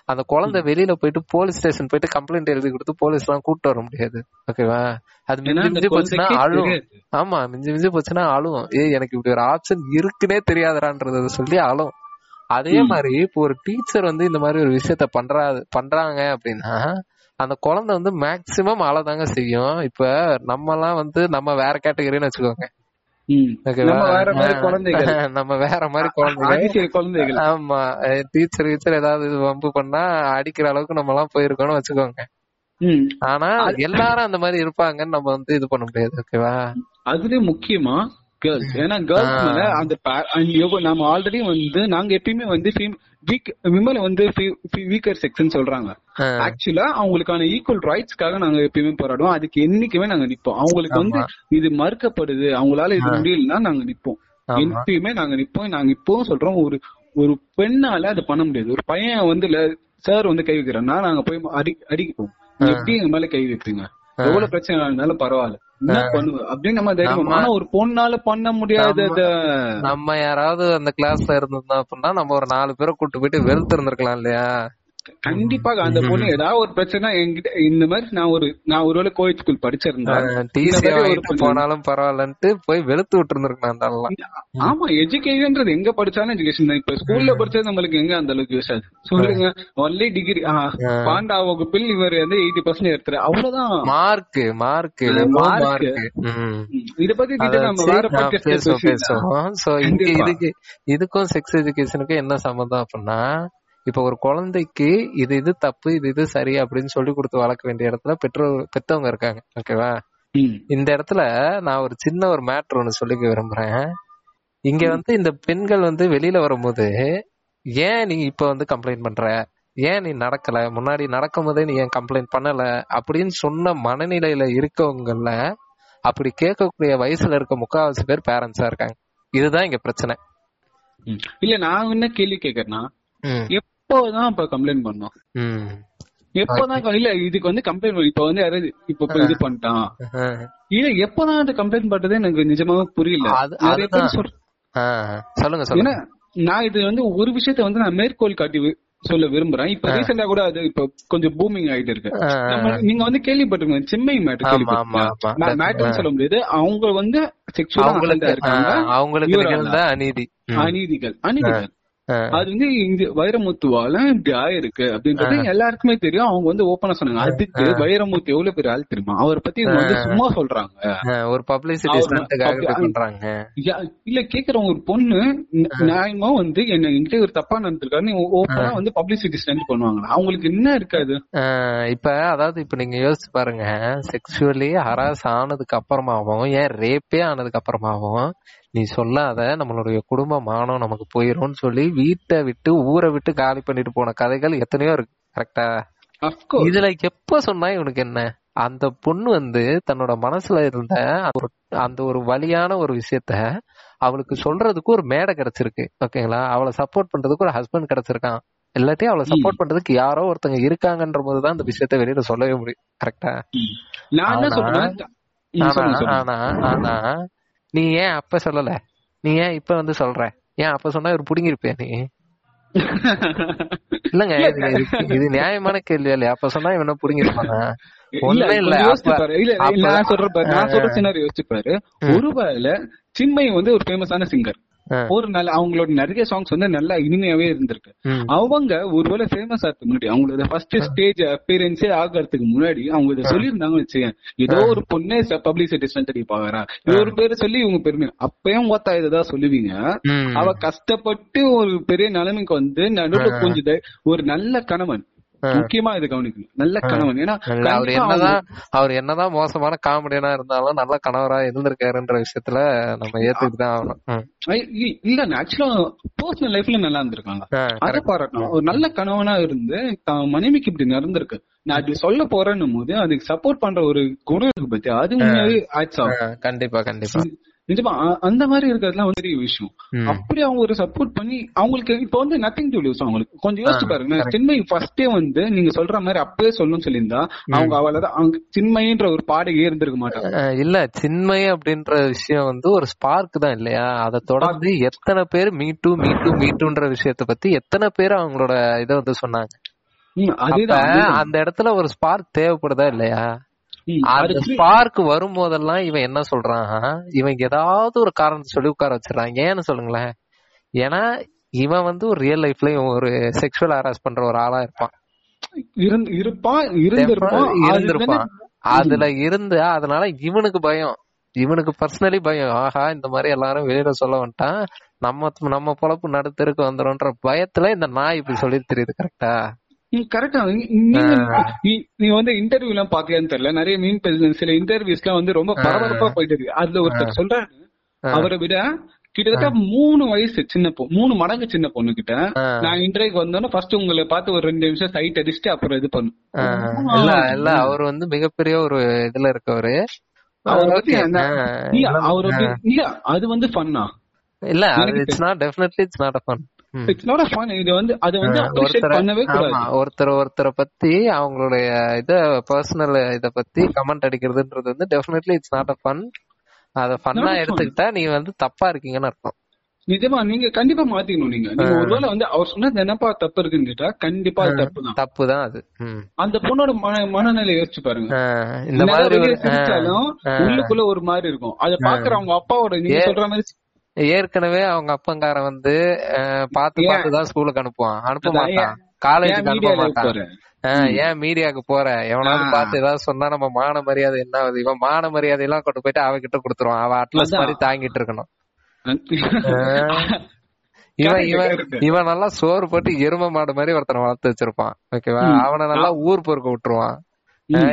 அந்த குழந்தை வெளியில போயிட்டு போலீஸ் ஸ்டேஷன் போயிட்டு கம்ப்ளைண்ட் எழுதி கொடுத்து போலீஸ் எல்லாம் கூட்டு வர முடியாது. ஓகேவா அது மிஞ்சி மிஞ்சி போச்சுன்னா தெரியாது. ஆமா மிஞ்சி மிஞ்சி போச்சுன்னா அழுவும் ஏய் எனக்கு இப்படி ஒரு ஆப்ஷன் இருக்குன்னே தெரியாதுடான்றத சொல்லி அழும் அதே மாதிரி இப்போ ஒரு டீச்சர் வந்து இந்த மாதிரி ஒரு விஷயத்த பண்றா பண்றாங்க அப்படின்னா அந்த குழந்தை வந்து மேக்சிமம் அழதாங்க செய்யும். இப்ப நம்ம எல்லாம் வந்து நம்ம வேற கேட்டகரின்னு வச்சுக்கோங்க? நம்ம வேற மாதிரி குழந்தைகள். நம்ம வேற மாதிரி குழந்தைங்க அதிசய குழந்தைகள். ஆமா. டீச்சர் டீச்சர் ஏதாவது இது வம்பு பண்ணா அடிக்கிற அளவுக்கு நம்ம எல்லாம் போயிருக்கோம்னு வச்சுக்கோங்க. ஆனா எல்லாரும் அந்த மாதிரி இருப்பாங்கன்னு நம்ம வந்து இது பண்ண முடியாது ஓகேவா? அதுலயும் முக்கியமா கேர்ள்ஸ் ஏன்னா கேர்ள்ஸ் மேல அந்த நம்ம ஆல்ரெடி வந்து நாங்க எப்பயுமே வந்து வீக் விமல வந்து வீக்கர் செக்ஷன் சொல்றாங்க. ஆக்சுவலா அவங்களுக்கான ஈக்குவல் ரைட்ஸ்க்காக நாங்க எப்பயுமே போராடுவோம். அதுக்கு என்னைக்குமே நாங்க நிப்போம். அவங்களுக்கு வந்து இது மறுக்கப்படுது. அவங்களால இது முடியலன்னா நாங்க நிப்போம். எப்பயுமே நாங்க நிப்போம். நாங்க இப்பவும் சொல்றோம். ஒரு ஒரு பெண்ணால அது பண்ண முடியாது. ஒரு பையன் வந்து சார் வந்து கை வைக்கிறோம்னா நாங்க போய் அடி அடிப்போம் எப்படி எங்க மேல கை வைப்பீங்க? எவ்வளவு பிரச்சனை இருந்தாலும் பரவாயில்ல. என்ன பண்ணுவ? அப்படின்னு நம்ம தைரியம் ஆனா ஒரு பொண்ணால பண்ண முடியாதத நம்ம யாராவது அந்த கிளாஸ்ல இருந்திருந்தோம் அப்படின்னா நம்ம ஒரு நாலு பேரை கூட்டு போயிட்டு வெறுத்து இருந்திருக்கலாம் இல்லையா? கண்டிப்பாக அந்த பொண்ணு ஏதாவது ஒரு பிரச்சனை என்கிட்ட இந்த மாதிரி நான் ஒரு நான் ஒருவேளை கோயில் ஸ்கூல் படிச்சிருந்தா டிசி இந்த மாதிரி ஒரு வாங்கிட்டு பொண்ணு- போனாலும் பரவாயில்லன்ட்டு போய் வெளுத்து விட்டு அந்த. ஆமா எஜுகேஷன்ன்றது எங்க படிச்சாலும் எஜுகேஷன் தான். இப்ப ஸ்கூல்ல படிச்சது நம்மளுக்கு எங்க அந்த அளவுக்கு யூஸ் ஆகுது. சொல்லுங்க ஒன்லி டிகிரி பாண்டா வகுப்பில் இவர் வந்து எயிட்டி பர்சன்ட் எடுத்துரு. அவ்வளவுதான். Mark mark. மார்க் இத பத்தி detail நம்ம வேற பேசுவோம். இதுக்கு இதுக்கும் செக்ஸ் எஜுகேஷனுக்கும் என்ன சம்மந்தம் அப்படின்னா இப்ப ஒரு குழந்தைக்கு இது இது தப்பு இது இது சரி அப்படின்னு சொல்லி கொடுத்து வளர்க்க வேண்டிய இடத்துல பெற்றோர் பெத்தவங்க இருக்காங்க. ஓகேவா. இந்த இடத்துல நான் ஒரு சின்ன ஒரு மேட்ரு ஒண்ணு சொல்லிக்க விரும்புறேன். இங்க வந்து இந்த பெண்கள் வந்து வெளியில வரும்போது ஏன் நீ இப்ப வந்து கம்ப்ளைண்ட் பண்ற? ஏன் நீ நடக்கல? முன்னாடி நடக்கும் போதே நீ ஏன் கம்ப்ளைண்ட் பண்ணல? அப்படின்னு சொன்ன மனநிலையில இருக்கவங்கள அப்படி கேட்கக்கூடிய வயசுல இருக்க முக்காவாசி பேர் பேரண்ட்ஸா இருக்காங்க. இதுதான் இங்க பிரச்சனை. இல்ல நான் என்ன கேள்வி கேக்குறேன்னா ம், எப்போதான் இப்ப கம்ப்ளைண்ட் பண்ணோம். எப்பதான் இல்ல இதுக்கு வந்து கம்ப்ளைண்ட் இப்ப வந்து யாராவது இப்ப இது பண்ணிட்டான். இல்ல எப்பதான் அந்த கம்ப்ளைண்ட் பண்றதே எனக்கு நிஜமாவே புரியல. சொல்லுங்க நான் இது வந்து ஒரு விஷயத்த வந்து நான் மேற்கோள் காட்டி சொல்ல விரும்புறேன். இப்ப ரீசெண்டா கூட அது இப்ப கொஞ்சம் பூமிங் ஆயிட்டு இருக்கு. நீங்க வந்து கேள்விப்பட்டிருக்கீங்க. செம்மை மேட்டர். மேட்டர்னு சொல்ல முடியாது. அவங்க வந்து செக்ஷுவலா அவங்களுக்கு அநீதிகள். அநீதிகள். அது வந்து இந்த வைரமுத்துவால இப்படி ஆயிருக்கு அப்படின்றது எல்லாருக்குமே தெரியும். அவங்க வந்து ஓப்பனா சொன்னாங்க. அதுக்கு வைரமுத்து எவ்வளவு பெரிய ஆள் தெரியுமா? அவரை பத்தி இவங்க வந்து சும்மா சொல்றாங்க. ஒரு பப்ளிசிட்டி பண்றாங்க. இல்ல கேக்குறவங்க ஒரு பொண்ணு நியாயமா வந்து என்ன என்கிட்ட ஒரு தப்பா நடந்திருக்காரு ஓப்பனா வந்து பப்ளிசிட்டி ஸ்டண்ட் பண்ணுவாங்க அவங்களுக்கு என்ன இருக்காது இப்ப அதாவது இப்ப நீங்க யோசிச்சு பாருங்க. செக்ஷுவலி ஹராஸ் ஆனதுக்கு அப்புறமாவும் ஏன் ரேப்பே ஆனதுக்கு அப்புறமாவும் நீ சொல்லாத நம்மளுடைய குடும்ப மானம் நமக்கு போயிரும்னு சொல்லி வீட்டை விட்டு ஊரை விட்டு காலி பண்ணிட்டு போன கதைகள் எத்தனையோ இருக்கு கரெக்டா இதுல எப்ப சொன்னா இவனுக்கு என்ன? அந்த பொண்ணு வந்து தன்னோட மனசுல இருந்த அந்த ஒரு வலியான ஒரு விஷயத்த அவளுக்கு சொல்றதுக்கு ஒரு மேடை கிடைச்சிருக்கு ஓகேங்களா? அவளை சப்போர்ட் பண்றதுக்கு ஒரு ஹஸ்பண்ட் கிடைச்சிருக்கான். இல்லாட்டி அவளை சப்போர்ட் பண்றதுக்கு யாரோ ஒருத்தங்க இருக்காங்கன்ற போதுதான் அந்த விஷயத்த வெளியில சொல்லவே முடியும் கரெக்டா ஆனா-. ஆனா ஆனா நீ ஏன் அப்ப சொல்லல? நீ ஏன் இப்ப வந்து சொல்ற? ஏன் அப்ப சொன்னா ஒரு புடுங்கிருப்பியா நீ? இல்லங்க இது நியாயமான கேள்வி இல்லையா? அப்ப சொன்னா இவன புடுங்கிருப்பானா? ஒண்ணுமே இல்ல. நான் சொல்ற பாரு, நான் சொல்ற scenario யோசிச்சு பாரு. ஒருவேளை சின்மயி வந்து ஒரு ஃபேமஸான சிங்கர். ஒரு நல்ல அவங்களோட நிறைய சாங்ஸ் வந்து நல்லா இனிமையாவே இருந்திருக்கு. அவங்க ஒருவேளை ஃபேமஸ் ஆகிறதுக்கு முன்னாடி அவங்களோட ஃபர்ஸ்ட் ஸ்டேஜ் அப்பியரன்ஸே ஆகிறதுக்கு முன்னாடி அவங்க இதை சொல்லியிருந்தாங்கன்னு வச்சுக்கேன் ஏதோ ஒரு பொண்ணே பப்ளிசிட்டி ஸ்ட்ரென்த் பாக்குறா இது ஒரு பேரை சொல்லி இவங்க பெருமை அப்பயும் ஓத்தா இதுதான் சொல்லுவீங்க. அவ கஷ்டப்பட்டு ஒரு பெரிய நிலைமைக்கு வந்து நடுவுல. கொஞ்சம் ஒரு நல்ல கணவன். முக்கியமா இது கவனிக்கணும். நல்ல கணவன். ஏன்னா அவர் என்னதான் அவர் என்னதான் மோசமான காமெடியனா இருந்தாலும் நல்ல கணவரா இருந்திருக்காருன்ற விஷயத்துல நம்ம ஏத்துக்கிட்டு தான் ஆகணும் இல்ல ஆக்சுவலா பர்சனல் லைஃப்ல நல்லா இருந்திருக்காங்க. அத. பாராட்டணும். ஒரு நல்ல கணவனா இருந்து தான் மனைவிக்கு இப்படி நடந்திருக்கு. நான் அப்படி சொல்ல போறேன்னும் போது அதுக்கு சப்போர்ட் பண்ற ஒரு குணம் இருக்கு பத்தி அது கண்டிப்பா கண்டிப்பா. நிஜமா அந்த மாதிரி இருக்கிறதுலாம் வந்து பெரிய விஷயம். அப்படி அவங்க ஒரு சப்போர்ட் பண்ணி அவங்களுக்கு இப்ப வந்து நத்திங் டு லூஸ் அவங்களுக்கு. கொஞ்சம் யோசிச்சு பாருங்க. சின்மை ஃபர்ஸ்டே வந்து நீங்க சொல்ற மாதிரி அப்பவே சொல்லணும்னு சொல்லியிருந்தா அவங்க அவ்வளவுதான் அவங்க சின்மைன்ற ஒரு பாடகே இருந்திருக்க மாட்டாங்க. இல்ல சின்மை அப்படின்ற விஷயம் வந்து ஒரு ஸ்பார்க் தான் இல்லையா? அதை தொடர்ந்து எத்தனை பேர் me too me too me டூன்ற விஷயத்த பத்தி எத்தனை பேர் அவங்களோட இதை வந்து சொன்னாங்க. அந்த இடத்துல ஒரு ஸ்பார்க் தேவைப்படுதா இல்லையா? அந்த ஸ்பார்க் வரும்போதெல்லாம் இவன் என்ன சொல்றான் இவன் ஏதாவது ஒரு காரணத்தை சொல்லி உட்கார வச்சிடறான் ஏன்னு சொல்லுங்களேன். ஏன்னா இவன் வந்து ஒரு ரியல் லைஃப்லயும் ஒரு செக்ஷுவல் ஹராஸ் பண்ற ஒரு ஆளா இருப்பான். இருப்பான் இருந்திருப்பான். அதுல இருந்திருப்பான். இருந்து- அதுல இருந்து அதனால இவனுக்கு பயம். இவனுக்கு பர்சனலி பயம். ஆஹா இந்த மாதிரி எல்லாரும் வெளியில சொல்ல வந்துட்டான். நம்ம நம்ம பொழப்பு நடுத்தருக்கு வந்துடும்ன்ற பயத்துல இந்த நாய் இப்படி சொல்லி தெரியுது கரெக்டா கரெக்டா நீ- நீ வந்து இன்டர்வியூ எல்லாம் பாக்கலையான்னு தெரியல. நிறைய மீன் சில இன்டர்வியூஸ் எல்லாம் வந்து ரொம்ப பரபரப்பா போயிட்டு இருக்கு. அதுல ஒருத்தர் சொல்றாரு அவரை விட கிட்டத்தட்ட மூணு வயசு சின்ன பொ மூணு மடங்கு சின்ன பொண்ணு கிட்ட. நான் இன்டர்வியூக்கு வந்தோன்னா ஃபர்ஸ்ட் உங்களை பார்த்து ஒரு ரெண்டு நிமிஷம் சைட் அடிச்சுட்டு அப்புறம் இது பண்ணும் இல்ல இல்ல அவர் வந்து மிகப்பெரிய ஒரு இதுல இருக்கவரு. அவர் அவர் இல்ல அது வந்து ஃபன்னா இல்ல it's not definitely it's not a fun it's not fun இது வந்து அது வந்து appreciate ஒருத்தரை பண்ணவே கூடாது. ஆமா, ஒருத்தர் ஒருத்தரை பத்தி அவங்களுடைய இத பர்சனல் இத பத்தி கமெண்ட் அடிக்கிறதுன்றது வந்து definitely it's not a fun அத ஃபன்னா Not a fun. எடுத்துக்கிட்டா நீங்க வந்து தப்பா இருக்கீங்கன்னு அர்த்தம். நிஜமா நீங்க கண்டிப்பா மாத்திக்கணும் நீங்க. நீங்க ஒருவேளை வந்து அவர் சொன்னது என்னப்பா தப்பு இருக்குன்னு கேட்டா கண்டிப்பா தப்பு தான் தப்பு தான் அது. அந்த பொண்ணோட மன மனநிலை யோசிச்சு பாருங்க. இந்த மாதிரி சிரிச்சாலும். உள்ளுக்குள்ள ஒரு மாதிரி இருக்கும். அத பாக்குற அவங்க அப்பாவோட நீங்க சொல்ற மாதிரி ஏற்கனவே அவங்க அப்பங்காரன் வந்து? பார்த்து தான் ஸ்கூலுக்கு அனுப்புவான். அனுப்ப மாட்டான். காலேஜுக்கு அனுப்ப மாட்டான். ஏன் மீடியாக்கு போற? எவனாவது. பார்த்து ஏதாவது சொன்னா நம்ம மான மரியாதை என்ன ஆகுது? இவன் மான மரியாதை எல்லாம் கொண்டு போயிட்டு அவகிட்ட கொடுத்துருவான். அவ அட்லஸ். மாதிரி தாங்கிட்டு இருக்கணும். இவன் இவன். இவன் நல்லா சோறு போட்டு எரும மாடு மாதிரி ஒருத்தனை வளர்த்து வச்சிருப்பான். ஓகேவா. அவனை நல்லா ஊர் பொறுக்க விட்டுருவான்.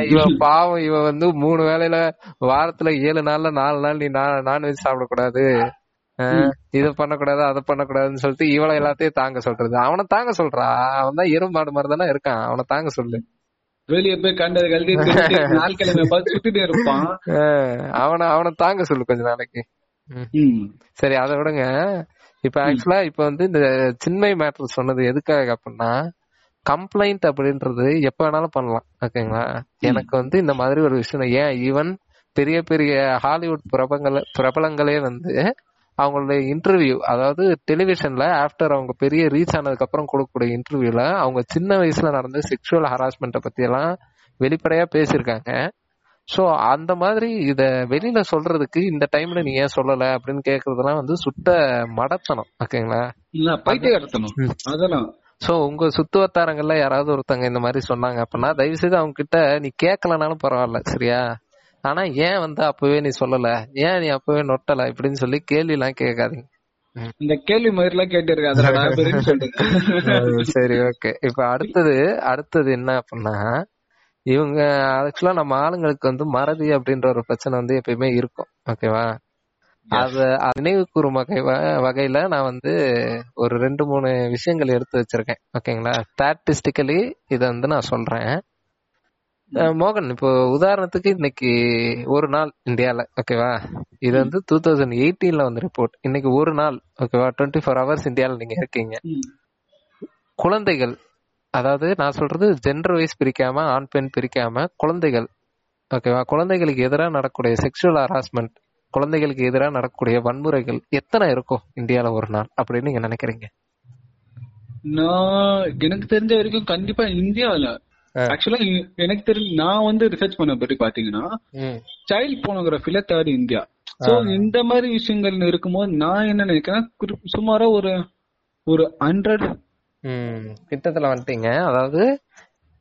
இவன் பாவம் இவன் வந்து மூணு வேளையில வாரத்துல ஏழு நாள்ல நாலு நாள் நீ நான்வெஜ் சாப்பிடக்கூடாது. இத பண்ணக்கூடாது அதை பண்ணக்கூடாதுன்னு சொல்லிட்டு இவளை எல்லாத்தையும் தாங்க சொல்றது. அவனை தாங்க சொல்றா. அவன் தான் எரும மாடு மாதிரி தானே இருக்கான். அவனை தாங்க சொல்லு. வெளிய போய் கண்டது கல்வி நாள் கிழமை பார்த்து சுத்திட்டே இருப்பான். ஆஹ் அவனை அவனை தாங்க சொல்லு கொஞ்ச நாளைக்கு. சரி அதை விடுங்க. இப்ப ஆக்சுவலா இப்ப வந்து இந்த சின்மை மேட்டர் சொன்னது எதுக்காக அப்படின்னா கம்ப்ளைண்ட் அப்படின்றது எப்ப வேணாலும் பண்ணலாம். ஓகேங்களா? எனக்கு வந்து இந்த மாதிரி ஒரு விஷயம் ஏன் ஈவன் பெரிய பெரிய ஹாலிவுட் பிரபங்கள பிரபலங்களே வந்து அவங்களுடைய இன்டர்வியூ அதாவது டெலிவிஷன்ல ஆஃப்டர் அவங்க பெரிய ரீச் ஆனதுக்கு அப்புறம் கொடுக்கக்கூடிய இன்டர்வியூல அவங்க சின்ன வயசுல நடந்த செக்ஷுவல் ஹராஸ்மெண்ட்டை பத்தி எல்லாம் வெளிப்படையா பேசியிருக்காங்க. சோ அந்த மாதிரி இத வெளியில சொல்றதுக்கு இந்த டைம்ல நீ ஏன் சொல்லல அப்படின்னு கேக்குறதெல்லாம் வந்து சுத்த மடத்தனம் ஓகேங்களா? இல்ல. அதெல்லாம் சோ உங்க சுத்து வட்டாரங்கள்ல யாராவது ஒருத்தங்க இந்த மாதிரி சொன்னாங்க அப்படின்னா தயவு செய்து அவங்க கிட்ட நீ கேட்கலனாலும் பரவாயில்ல சரியா? ஆனா ஏன் வந்து அப்பவே நீ சொல்லல? ஏன் நீ அப்பவே நொட்டல? இப்படின்னு சொல்லி கேள்வி எல்லாம் கேட்காதீங்க இந்த கேள்வி மாதிரி எல்லாம் கேட்டு இருக்கு அதோட அப்படின்னு சொல்லுங்க அஹ் சரி ஓகே. இப்ப அடுத்தது அடுத்தது என்ன அப்படின்னா இவங்க ஆக்சுவலா நம்ம ஆளுங்களுக்கு வந்து மறதி அப்படின்ற ஒரு பிரச்சனை வந்து எப்பயுமே இருக்கும். ஓகேவா? அத நினைவு கூறும் வகை வகையில நான் வந்து ஒரு ரெண்டு மூணு விஷயங்கள் எடுத்து வச்சிருக்கேன். ஓகேங்களா? ஸ்டாட்டிஸ்டிக்கலி இத வந்து நான் சொல்றேன். மோகன் இப்போ உதாரணத்துக்கு இன்னைக்கு ஒரு நாள் இந்தியால ஓகேவா? இது வந்து டூ தௌசண்ட் எயிட்டீன்ல வந்து ரிப்போர்ட் இன்னைக்கு ஒரு நாள் ஓகேவா? டுவெண்ட்டி ஃபோர் ஹவர்ஸ் இந்தியால நீங்க இருக்கீங்க. குழந்தைகள் அதாவது நான் சொல்றது ஜெண்டர் வைஸ் பிரிக்காம ஆண் பெண் பிரிக்காம குழந்தைகள் ஓகேவா? குழந்தைகளுக்கு எதிராக நடக்கக்கூடிய செக்ஷுவல் ஹராஸ்மெண்ட் குழந்தைகளுக்கு எதிராக நடக்கக்கூடிய வன்முறைகள் எத்தனை இருக்கும் இந்தியால ஒரு நாள் அப்படின்னு நீங்க நினைக்கிறீங்க? நான் எனக்கு தெரிஞ்ச வரைக்கும் கண்டிப்பா இந்தியாவில. ஆக்சுவலா எனக்கு தெரிஞ்சு நான் வந்து ரிசர்ச் பண்ண பத்தி பாத்தீங்கன்னா சைல்ட் போனோகிராஃபில தேர்ட் இந்தியா. சோ இந்த மாதிரி விஷயங்கள் இருக்கும்போது நான் என்ன நினைக்கிறேன் குறி- சுமாரா ஒரு ஒரு ஹண்ட்ரட் கிட்டத்துல வந்துட்டீங்க. அதாவது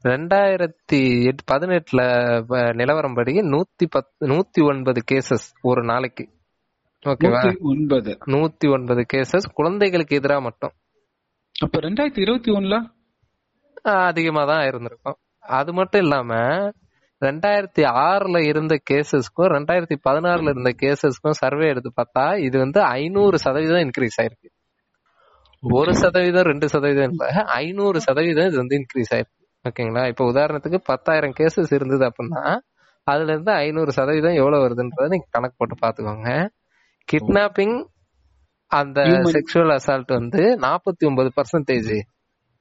ரெண்டாயிரத்தி எட்டு பதினெட்டுல நிலவரம் படி நூத்தி பத்து நூத்தி ஒன்பது கேசஸ் ஒரு நாளைக்கு. ஓகேவா ஒன்பது. நூத்தி ஒன்பது கேசஸ் குழந்தைகளுக்கு எதிராக மட்டும். அப்ப ரெண்டாயிரத்தி இருபத்தி ஒண்ணுல? அதிகமா தான் இருந்திருக்கும். அது மட்டும் இல்லாம ரெண்டாயிரத்தி ஆறுல இருந்த கேசஸ்க்கும் ரெண்டாயிரத்தி பதினாறுல இருந்த கேசஸ்க்கும் சர்வே எடுத்து பார்த்தா இது வந்து ஐநூறு சதவீதம் இன்க்ரீஸ் ஆயிருக்கு. ஒரு சதவீதம் ரெண்டு சதவீதம் இல்ல ஐநூறு சதவீதம் இது வந்து இன்க்ரீஸ் ஆயிருக்கு. ஓகேங்களா இப்ப உதாரணத்துக்கு பத்தாயிரம் கேசஸ் இருந்தது அப்படின்னா அதுல இருந்து ஐநூறு சதவீதம் எவ்வளவு வருதுன்றத நீங்க கணக்கு போட்டு பாத்துக்கோங்க கிட்னாப்பிங் அந்த செக்ஷுவல் அசால்ட் வந்து நாற்பத்தி ஒன்பது பர்சன்டேஜ்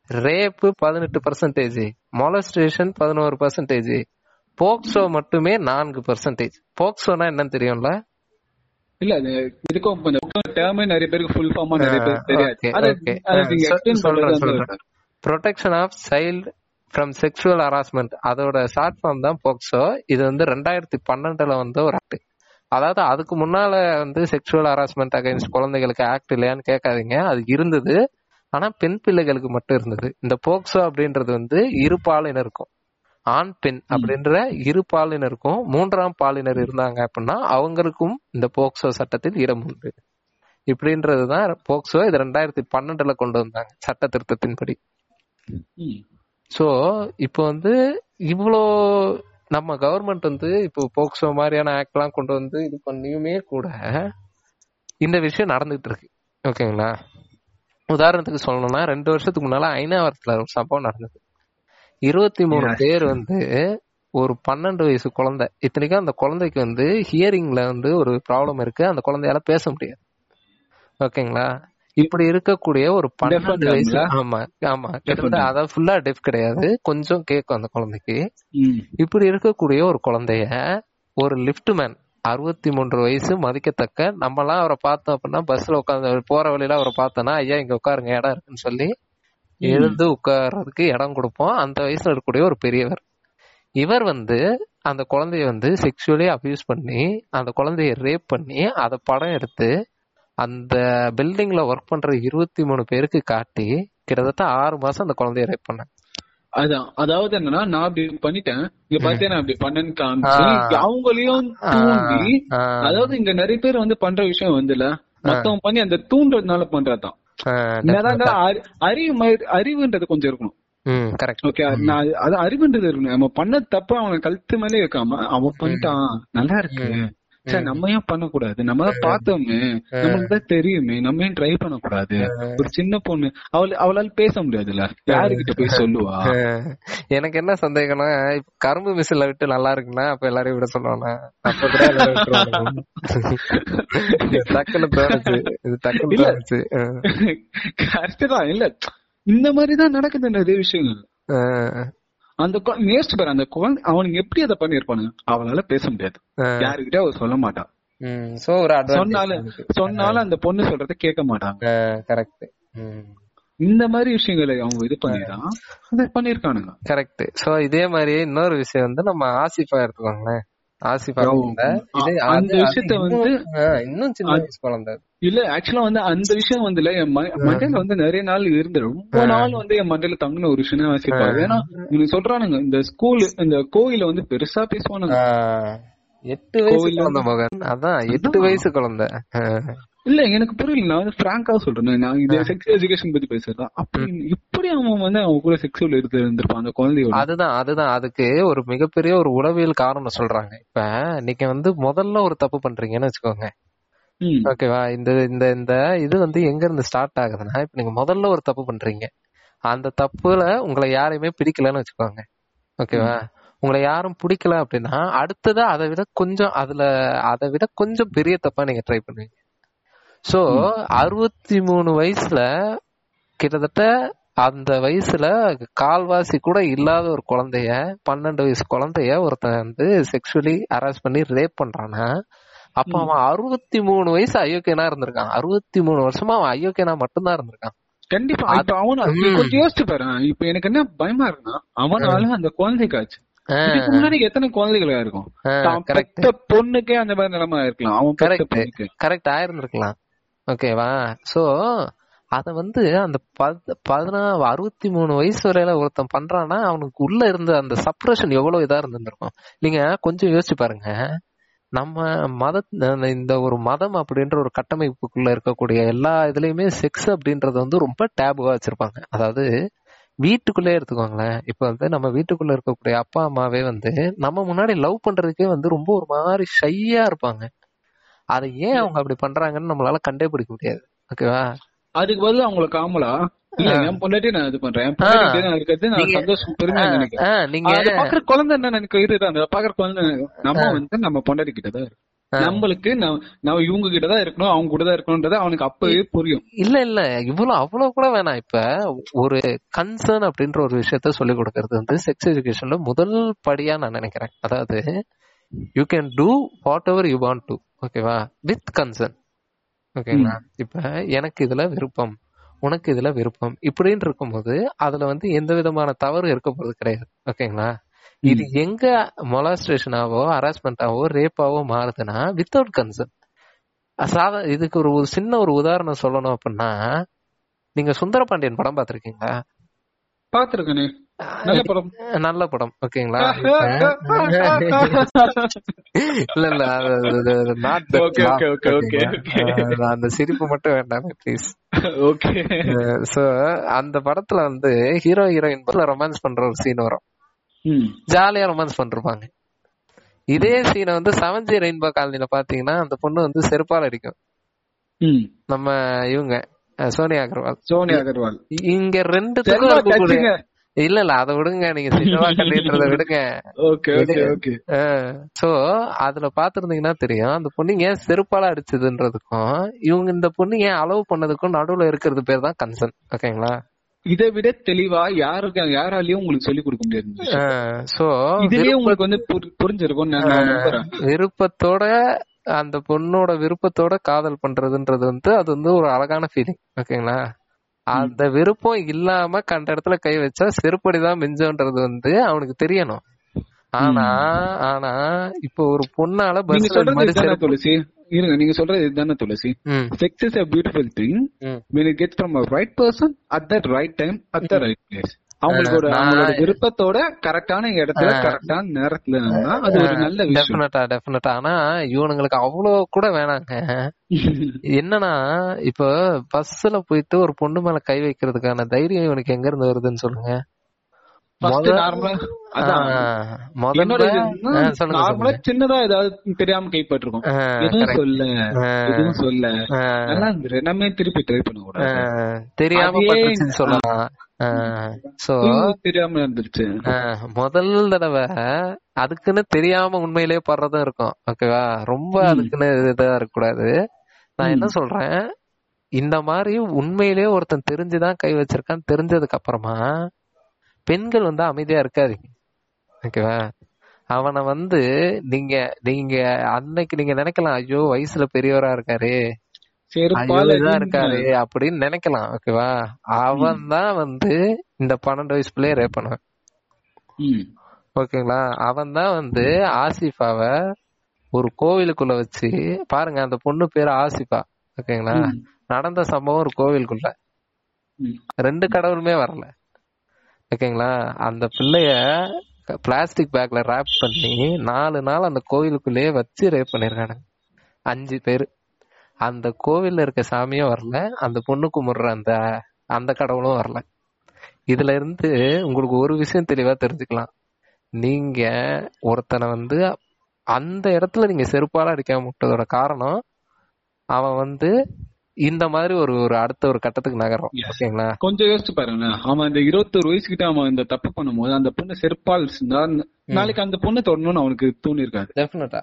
ரேப்பு பதினெட்டு பர்சன்டேஜ் மொலஸ்ட்ரேஷன் பதினோரு பர்சன்டேஜ் போக்சோ மட்டுமே நான்கு பர்சன்டேஜ் போக்சோனா என்னன்னு தெரியும்ல? இல்ல இதுக்கும் கொஞ்சம் டேர்மே நிறைய பேருக்கு ஃபுல் ஃபார்மா நிறைய பேருக்கு தெரியாது. சொல்றேன், சொல்றேன். Protection of child from sexual harassment அதோட ஷார்ட் ஃபார்ம் தான் போக்சோ. இது வந்து ரெண்டாயிரத்தி பன்னெண்டுல வந்து ஒரு ஆக்ட் அதாவது அதுக்கு முன்னால வந்து செக்ஷுவல் ஹராஸ்மெண்ட் அகைன்ஸ்ட் குழந்தைகளுக்கு ஆக்ட் இல்லையான்னு கேட்காதீங்க. அது இருந்தது. ஆனா பெண் பிள்ளைகளுக்கு மட்டும் இருந்தது. இந்த போக்சோ அப்படின்றது வந்து இரு பாலினருக்கும். ஆண் பெண் அப்படின்ற இரு பாலினருக்கும் மூன்றாம் பாலினர் இருந்தாங்க அப்படின்னா அவங்களுக்கும் இந்த போக்சோ சட்டத்தில் இடம் உண்டு. இப்படின்றதுதான் போக்சோ இது ரெண்டாயிரத்தி பன்னெண்டுல கொண்டு வந்தாங்க சட்ட திருத்தத்தின்படி. சோ இப்போ வந்து இவ்வளோ நம்ம கவர்மெண்ட் வந்து இப்போ போக்சோ மாதிரியான ஆக்ட் எல்லாம் கொண்டு வந்து இது பண்ணியுமே கூட இந்த விஷயம் நடந்துகிட்டு இருக்கு. ஓகேங்களா? உதாரணத்துக்கு சொல்லணும்னா ரெண்டு வருஷத்துக்கு முன்னால ஐநாவரத்துல ஒரு சம்பவம் நடந்தது. இருபத்தி மூணு. பேர் வந்து ஒரு பன்னெண்டு வயசு குழந்தை. இத்தனைக்கும் அந்த குழந்தைக்கு வந்து ஹியரிங்ல வந்து ஒரு ப்ராப்ளம் இருக்கு. அந்த குழந்தையால பேச முடியாது. ஓகேங்களா? இப்படி இருக்கக்கூடிய ஒரு பன்னெண்டு வயசு? ஆமா ஆமா. கிட்டத்தட்ட அதாவது ஃபுல்லா டெஃப் கிடையாது. கொஞ்சம் கேட்கும் அந்த குழந்தைக்கு. இப்படி இருக்கக்கூடிய ஒரு குழந்தைய ஒரு லிஃப்ட் மேன் அறுபத்தி மூன்று வயசு மதிக்கத்தக்க. நம்மலாம் அவரை பார்த்தோம் அப்படின்னா பஸ்ல உட்காந்து போற வழியில அவரை பார்த்தோன்னா ஐயா இங்க உட்காருங்க இடம் இருக்குன்னு சொல்லி எழுந்து உட்கார்றதுக்கு இடம் கொடுப்போம். அந்த வயசுல இருக்கக்கூடிய ஒரு பெரியவர். இவர் வந்து அந்த குழந்தைய வந்து செக்ஷுவலி அபியூஸ் பண்ணி அந்த குழந்தைய ரேப் பண்ணி அதை படம் எடுத்து அந்த பில்டிங்ல ஒர்க் பண்ற இருபத்தி மூணு பேருக்கு காட்டி கிட்டத்தட்ட ஆறு மாசம் அந்த குழந்தைய ரேப் பண்ணாங்க. அதான். அதாவது என்னன்னா நான் அப்படி பண்ணிட்டேன். இங்க பார்த்தே நான் அப்படி பண்ணேன்னு காமிச்சு. அவங்களையும் தூண்டி அதாவது இங்க நிறைய பேர் வந்து பண்ற விஷயம் வந்துல மத்தவங்க பண்ணி அந்த தூண்டுறதுனால பண்றதுதான். அறிவு அறிவுன்றது கொஞ்சம் இருக்கணும். ஓகே நான் அது அறிவுன்றது இருக்கணும். நம்ம பண்ண தப்பு அவன் கழுத்து மேலே வைக்காம அவன் பண்ணிட்டான். நல்லா இருக்கு. சரி நம்ம ஏன் பண்ணக்கூடாது? நம்ம தான் பார்த்தோமே. நமக்கு தான் தெரியுமே. நம்ம ஏன் ட்ரை பண்ணக்கூடாது? ஒரு சின்ன பொண்ணு அவள் அவளால பேச முடியாதுல்ல? யாருகிட்ட போய் சொல்லுவா? எனக்கு என்ன சந்தேகம்னா கரும்பு மிஷின்ல விட்டு நல்லா இருக்குன்னா அப்ப எல்லாரையும் விட சொல்லுவானா? அப்ப கூட டக்குன்னு தோணுச்சு. இது டக்குன்னு. தோணுச்சு. கரெக்ட் தான். இல்ல இந்த மாதிரிதான் நடக்குது நிறைய விஷயங்கள். அந்த நேஸ்ட் பாரு அந்த குழந்தை அவனுக்கு எப்படி அதை பண்ணிருப்பானுங்க அவளால பேச முடியாது. அஹ், யாருகிட்ட அவ சொல்ல மாட்டான் ஒரு சொன்னாலும் அந்த பொண்ணு சொல்றத கேட்க மாட்டாங்க. கரெக்ட் இந்த மாதிரி விஷயங்களை அவங்க இது பண்ணிதான் அதை பண்ணிருக்கானுங்க கரெக்ட் சோ இதே மாதிரி இன்னொரு விஷயம் வந்து நம்ம ஆசிஃபா எடுத்துக்கோங்களேன். ஆசிஃபா அந்த விஷயத்த வந்து இன்னும் சின்ன குழந்தை. இல்ல ஆக்சுவலா வந்து அந்த விஷயம் வந்து என் ம- மண்டையில வந்து நிறைய நாள் இருந்து ரொம்ப நாள் வந்து என் மண்டையில தங்கின ஒரு விஷயம் வாசிப்பாரு ஏன்னா இவனுக்கு சொல்றானுங்க இந்த ஸ்கூல் இந்த கோயில வந்து பெருசா பேசுவானுங்க. எட்டு வயசு குழந்தை மகன். அதான் எட்டு வயசு குழந்தை. இல்ல எனக்கு புரியல. நான் வந்து பிராங்கா சொல்றேன். நான் இது செக்ஸ் எஜுகேஷன் பத்தி பேசுறேன் அப்படி எப்படி அவன் வந்து அவன் கூட செக்ஸுவல் எடுத்து இருந்திருப்பான் அந்த குழந்தையோட. அதுதான் அதுதான். அதுக்கு ஒரு மிகப்பெரிய ஒரு உளவியல் காரணம் சொல்றாங்க. இப்ப நீங்க வந்து முதல்ல ஒரு தப்பு பண்றீங்கன்னு வச்சுக்கோங்க. ஓகேவா? இந்த இந்த இந்த இது வந்து எங்க இருந்து ஸ்டார்ட் ஆகுதுன்னா இப்ப நீங்க முதல்ல ஒரு தப்பு பண்றீங்க. அந்த தப்புல உங்களை யாரையுமே பிடிக்கலன்னு வச்சுக்கோங்க. ஓகேவா? உங்களை யாரும் பிடிக்கல அப்படின்னா அடுத்தது அதை விட கொஞ்சம் அதுல அதை விட கொஞ்சம் பெரிய தப்பா நீங்க ட்ரை பண்ணுவீங்க. சோ அறுபத்தி மூணு வயசுல கிட்டத்தட்ட அந்த வயசுல கால்வாசி கூட இல்லாத ஒரு குழந்தைய பன்னெண்டு வயசு குழந்தைய ஒருத்தன் வந்து செக்ஷுவலி ஹராஸ் பண்ணி ரேப் பண்றானா அப்ப அவன் அறுபத்தி மூணு வயசு அயோக்கியனா இருந்திருக்கான். அறுபத்தி மூணு வருஷமா அவன் அயோக்கியனா மட்டும்தான் இருந்திருக்கான். கண்டிப்பா. இப்ப அவன கொஞ்சம் யோசிச்சு பாரு. இப்ப எனக்கு என்ன பயமா இருக்குன்னா அவனால அந்த குழந்தைக்காச்சு முன்னாடி எத்தனை குழந்தைகளா இருக்கும் கரெக்ட் பொண்ணுக்கே அந்த மாதிரி நிலைமை இருக்கலாம் அவன். பொண்ணுக்கு. கரெக்ட் ஆயிருந்திருக்கலாம். ஓகேவா சோ அத வந்து அந்த பத்- பதினா அறுபத்தி மூணு வயசு வரையில ஒருத்தன் பண்றான்னா அவனுக்கு உள்ள இருந்த அந்த சப்ரஷன் எவ்வளவு இதா இருந்திருக்கும் நீங்க கொஞ்சம் யோசிச்சு பாருங்க. நம்ம மத இந்த ஒரு மதம் அப்படின்ற ஒரு கட்டமைப்புக்குள்ள இருக்கக்கூடிய எல்லா இதுலயுமே செக்ஸ் அப்படின்றது வந்து ரொம்ப டேபுவா வச்சிருப்பாங்க. அதாவது வீட்டுக்குள்ளே எடுத்துக்கோங்களேன். இப்ப வந்து நம்ம வீட்டுக்குள்ள இருக்கக்கூடிய அப்பா அம்மாவே வந்து நம்ம முன்னாடி லவ் பண்றதுக்கே வந்து ரொம்ப ஒரு மாதிரி ஷையா இருப்பாங்க. அதை ஏன் அவங்க அப்படி பண்றாங்கன்னு நம்மளால கண்டே பிடிக்க முடியாது. ஓகேவா அதுக்கு பதிலா அவங்கள காமலா? என் பொண்டாட்டி நான் இது பண்றேன். என் பொண்டாட்டி இப்படியே நான் இருக்கிறது நான் நீங்க- சந்தோஷம் பெருமையா நினைக்கிறேன். நீங்க பாக்குற குழந்தை என்ன நினைக்க இருக்கு அந்த பாக்குற குழந்தை நம்ம வந்து நம்ம பொண்டாட்டி கிட்ட தான் இருக்கு நம்மளுக்கு நம்ம நம்ம இவங்க கிட்ட தான் இருக்கணும் அவங்க கூட தான் இருக்கணும்ன்றது அவனுக்கு அப்பவே புரியும். இல்ல இல்ல. இவ்வளவு அவ்வளவு கூட வேணாம். இப்ப ஒரு கன்சர்ன் அப்படின்ற ஒரு விஷயத்த சொல்லி கொடுக்கறது வந்து செக்ஸ் எஜுகேஷன்ல முதல் படியா நான் நினைக்கிறேன். அதாவது you can do whatever you want to ஓகேவா வித் கன்சர்ன் ஓகேங்களா இப்ப எனக்கு இதுல விருப்பம். உனக்கு இதுல விருப்பம். இப்படின்னு இருக்கும்போது அதுல வந்து எந்த விதமான தவறு இருக்க போறது கிடையாது. ஓகேங்களா இது எங்க மொலாஸ்ட்ரேஷனாவோ ஹராஸ்மெண்டாவோ ரேப்பாவோ மாறுதுன்னா வித்தவுட் கன்சர்ன் சாதா இதுக்கு ஒரு ஒரு சின்ன ஒரு உதாரணம் சொல்லணும் அப்படின்னா நீங்க சுந்தரபாண்டியன் படம் பார்த்திருக்கீங்களா? பாத்துருக்கனே நல்ல படம். நல்ல படம். ஓகேங்களா? இல்ல இல்ல நாட் okay, okay, okay. அந்த சிரிப்பு மட்டும் வேண்டாம் ப்ளீஸ் ஓகே சோ அந்த படத்துல வந்து ஹீரோ ஹீரோயின் ரொமான்ஸ் பண்ற ஒரு சீன் வரும். ஜாலியா ரொமான்ஸ் பண்ணிருப்பாங்க இதே சீனை வந்து செவன் ஜி ரெயின்போ காலனில பாத்தீங்கன்னா அந்த பொண்ணு வந்து செருப்பால் அடிக்கும். நம்ம இவங்க சோனியா அகர்வால். சோனியா அகர்வால். இங்க டச்சுங்க. இல்ல இல்ல அதை விடுங்க. நீங்க சின்னவா கண்டின்றத விடுங்க. Okay okay okay. சோ அதுல பாத்திருந்தீங்கன்னா தெரியும் அந்த பொண்ணு ஏன் செருப்பால அடிச்சதுன்றதுக்கும் இவங்க இந்த பொண்ணு ஏன் அளவு பண்ணதுக்கும் நடுவுல இருக்கிறது பேர் தான் கன்சர்ன் ஓகேங்களா இதை விட தெளிவா யாருக்கு யாராலையும் உங்களுக்கு சொல்லி கொடுக்க முடியாது. சோ இதுலயே உங்களுக்கு வந்து புரி- புரிஞ்சிருக்கும் விருப்பத்தோட அந்த பொண்ணோட விருப்பத்தோட காதல் பண்றதுன்றது வந்து அது வந்து ஒரு அழகான ஃபீலிங் ஓகேங்களா அந்த விருப்பம் இல்லாம கண்ட இடத்துல கை வச்சா செருப்படிதான் மிஞ்சம்ன்றது வந்து அவனுக்கு தெரியணும். ஆனா ஆனா இப்போ ஒரு பொண்ணால துளசி. இருங்க நீங்க சொல்றது இதுதானே Thulasi. Sex is a beautiful thing. ம். when it gets from a right person at that right time at the right நான் அவங்களோட விருப்பத்தோட கரெக்டான இடத்துல கரெக்டான நேரத்துல அது ஒரு நல்ல டெஃபினட்டா டெஃபினட்டா ஆனா இவனுங்களுக்கு அவ்வளவு கூட வேணாங்க. என்னன்னா இப்போ பஸ்ல போயிட்டு ஒரு பொண்ணு மேல கை வைக்கிறதுக்கான தைரியம் இவனுக்கு எங்க இருந்து வருதுன்னு சொல்லுங்க. நார்மலா சின்னதா ஏதாவது தெரியாம எதுவும் correct. சொல்ல எதுவும் சொல்ல ஆ, நல்லா இருந்துரு. நம்ம திருப்பி ட்ரை பண்ண கூடாது. தெரியாம சொல்லலாம். சோ தெரியாம இருந்துருச்சு. முதல் தடவை அதுக்குன்னு தெரியாம உண்மையிலேயே படுறதும் இருக்கும். ஓகேவா ரொம்ப. அதுக்குன்னு இதா இருக்கக்கூடாது. நான் என்ன. சொல்றேன்? இந்த மாதிரி உண்மையிலேயே ஒருத்தன் தெரிஞ்சுதான் கை வச்சிருக்கான் தெரிஞ்சதுக்கு அப்புறமா பெண்கள் வந்து அமைதியா இருக்காதீங்க. ஓகேவா அவனை வந்து நீங்க நீங்க அன்னைக்கு நீங்க நினைக்கலாம் ஐயோ வயசுல பெரியவரா இருக்காரு. செருப்பால. இருக்காரு. அப்படின்னு நினைக்கலாம் ஓகேவா அவன் தான் வந்து இந்த பன்னெண்டு வயசு பிள்ளைய ரேப் பண்ணுவான். ஓகேங்களா அவன் தான் வந்து ஆசிஃபாவ ஒரு கோவிலுக்குள்ள வச்சு பாருங்க அந்த பொண்ணு பேரு ஆசிஃபா. ஓகேங்களா. நடந்த சம்பவம் ஒரு கோவிலுக்குள்ள. ரெண்டு கடவுளுமே வரல. ஓகேங்களா அந்த பிள்ளைய பிளாஸ்டிக் பேக்ல ரேப் பண்ணி நாலு நாள் அந்த கோவிலுக்குள்ளேயே வச்சு ரேப் பண்ணிருக்கானுங்க. அஞ்சு பேரு. அந்த கோவில்ல இருக்க சாமியும் வரல அந்த பொண்ணு கும்பிடுற அந்த அந்த கடவுளும் வரல. இதுல இருந்து உங்களுக்கு ஒரு விஷயம் தெளிவா தெரிஞ்சுக்கலாம். நீங்க ஒருத்தனை வந்து அந்த இடத்துல நீங்க செருப்பால அடிக்காம விட்டதோட காரணம் அவன் வந்து இந்த மாதிரி ஒரு ஒரு அடுத்த ஒரு கட்டத்துக்கு நகரும். ஓகேங்களா? கொஞ்சம் யோசிச்சு பாருங்க. அவன் அந்த இருபத்தொரு வயசுக்கிட்ட அவன் இந்த தப்பு பண்ணும்போது அந்த பொண்ணு செருப்பால் நாளைக்கு அந்த பொண்ணு தொடணும்னு அவனுக்கு தோணி இருக்காது டெஃபினட்டா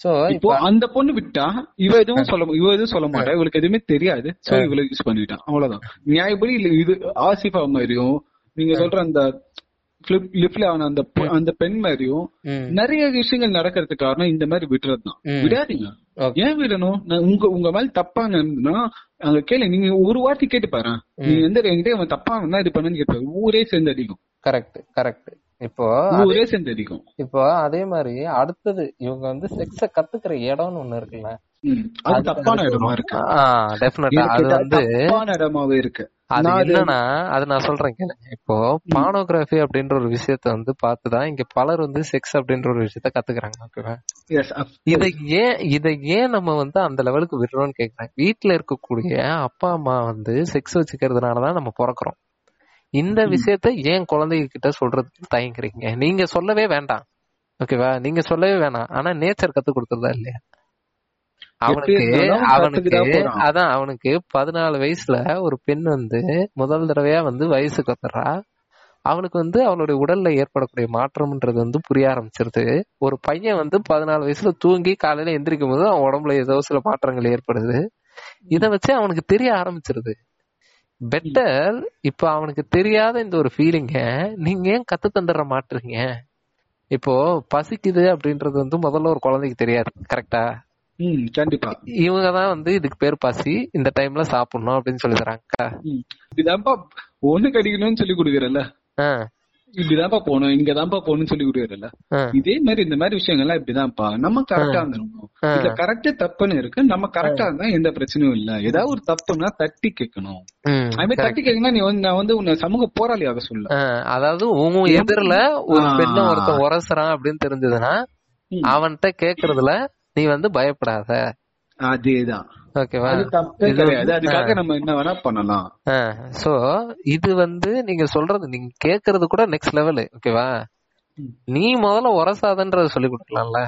சோ இப்போ அந்த பொண்ணு விட்டா இவ எதுவும் சொல்ல இவ எதுவும் சொல்ல மாட்டா. இவளுக்கு எதுவுமே தெரியாது. சோ இவள யூஸ் பண்ணிட்டான் அவ்வளவுதான். நியாயப்படி இல்ல இது ஆசிஃபா மாதிரியும் நீங்க சொல்ற அந்த லிப்ல ஆன அந்த அந்த பெண் மாதிரியும் நிறைய விஷயங்கள் நடக்கிறதுக்கு காரணம் இந்த மாதிரி விட்டுறது தான். விடாதீங்க. ஏன் விடணும்? உங்க உங்க மேல தப்பா நடந்ததுன்னா அங்க கேளு நீங்க ஒரு வார்த்தை கேட்டு பாரு நீங்க எந்த என்கிட்ட அவன் தப்பா இது பண்ணுன்னு கேட்பாரு. ஊரே சேர்ந்து அடிக்கும். Correct correct. இப்போ ஊரே சேர்ந்து அடிக்கும் இப்போ அதே மாதிரி அடுத்தது இவங்க வந்து செக்ஸ கத்துக்கிற இடம்னு ஒண்ணு இருக்குல்ல. அது தப்பான இடமா இருக்கு. டெஃபினட்டா அது வந்து தப்பான இடமாவே இருக்கு. அது என்னன்னா அது நான் சொல்றேன் கேளு. இப்போ பானோகிராஃபி அப்படின்ற ஒரு விஷயத்த வந்து பார்த்துதான் இங்க பலர் வந்து செக்ஸ் அப்படின்ற ஒரு விஷயத்த கத்துக்கிறாங்க. இதை ஏன் இதை ஏன் நம்ம வந்து அந்த லெவலுக்கு விடுறோம்னு கேக்குறேன். வீட்ல இருக்கக்கூடிய அப்பா அம்மா வந்து செக்ஸ் வச்சுக்கிறதுனாலதான் நம்ம பிறக்கிறோம். இந்த விஷயத்த ஏன் குழந்தைங்க கிட்ட சொல்றதுக்கு தயங்குறீங்க? நீங்க சொல்லவே வேண்டாம். ஓகேவா நீங்க சொல்லவே வேணாம். ஆனா நேச்சர் கத்து கொடுத்துருதா இல்லையா? அவனுக்கு அவனுக்கு. அதான் அவனுக்கு பதினாலு வயசுல ஒரு பெண் வந்து முதல் தடவையா வந்து வயசுக்கு வந்துடுறா. அவனுக்கு வந்து அவனுடைய உடல்ல ஏற்படக்கூடிய மாற்றம்ன்றது வந்து புரிய ஆரம்பிச்சிருது. ஒரு பையன் வந்து பதினாலு வயசுல தூங்கி காலையில எந்திரிக்கும் போது அவன் உடம்புல ஏதோ சில மாற்றங்கள் ஏற்படுது. இத வச்சு அவனுக்கு தெரிய ஆரம்பிச்சிருது. பெட்டர் இப்ப அவனுக்கு தெரியாத இந்த ஒரு ஃபீலிங்க நீங்க ஏன் கத்து தந்துட மாட்டுறீங்க இப்போ பசிக்குது அப்படின்றது வந்து முதல்ல ஒரு குழந்தைக்கு தெரியாது கரெக்டா கண்டிப்பா. இவங்க தான் வந்து இதுக்கு பேர் பசி இந்த டைம்ல சாப்பிடணும் அப்படின்னு சொல்லி தராங்க. இப்படிதான்ப்பா ஒண்ணு கடிக்கணும்னு சொல்லி கொடுக்குறல்ல? இப்படிதான்ப்பா போகணும் இங்கதான்ப்பா போகணும்னு சொல்லி ஆ, இதே மாதிரி இந்த மாதிரி விஷயங்கள்லாம் இப்படிதான்ப்பா. நம்ம கரெக்டா இருந்துருக்கணும். இதுல கரெக்டா தப்புன்னு இருக்கு. நம்ம கரெக்டா இருந்தா எந்த பிரச்சனையும் இல்ல. ஏதாவது ஒரு தப்புன்னா தட்டி கேட்கணும். அது மாதிரி தட்டி கேட்கணும்னா நீ வந்து நான் வந்து உன்னை சமூக போராளியாக சொல்ல. அதாவது உன் எதிரில ஒரு. பெண்ணை ஒருத்தன் உரசுறான் அப்படின்னு தெரிஞ்சதுன்னா. அவன்கிட்ட கேக்குறதுல நீ வந்து பயப்படாத. அதேதான். ஓகேவா அதுக்காக நம்ம என்ன வேணா பண்ணலாம். சோ இது வந்து நீங்க சொல்றது நீங்க கேக்குறது கூட நெக்ஸ்ட் லெவல் ஓகேவா. நீ முதல்ல உரசாதன்றத சொல்லி கொடுக்கலாம்ல?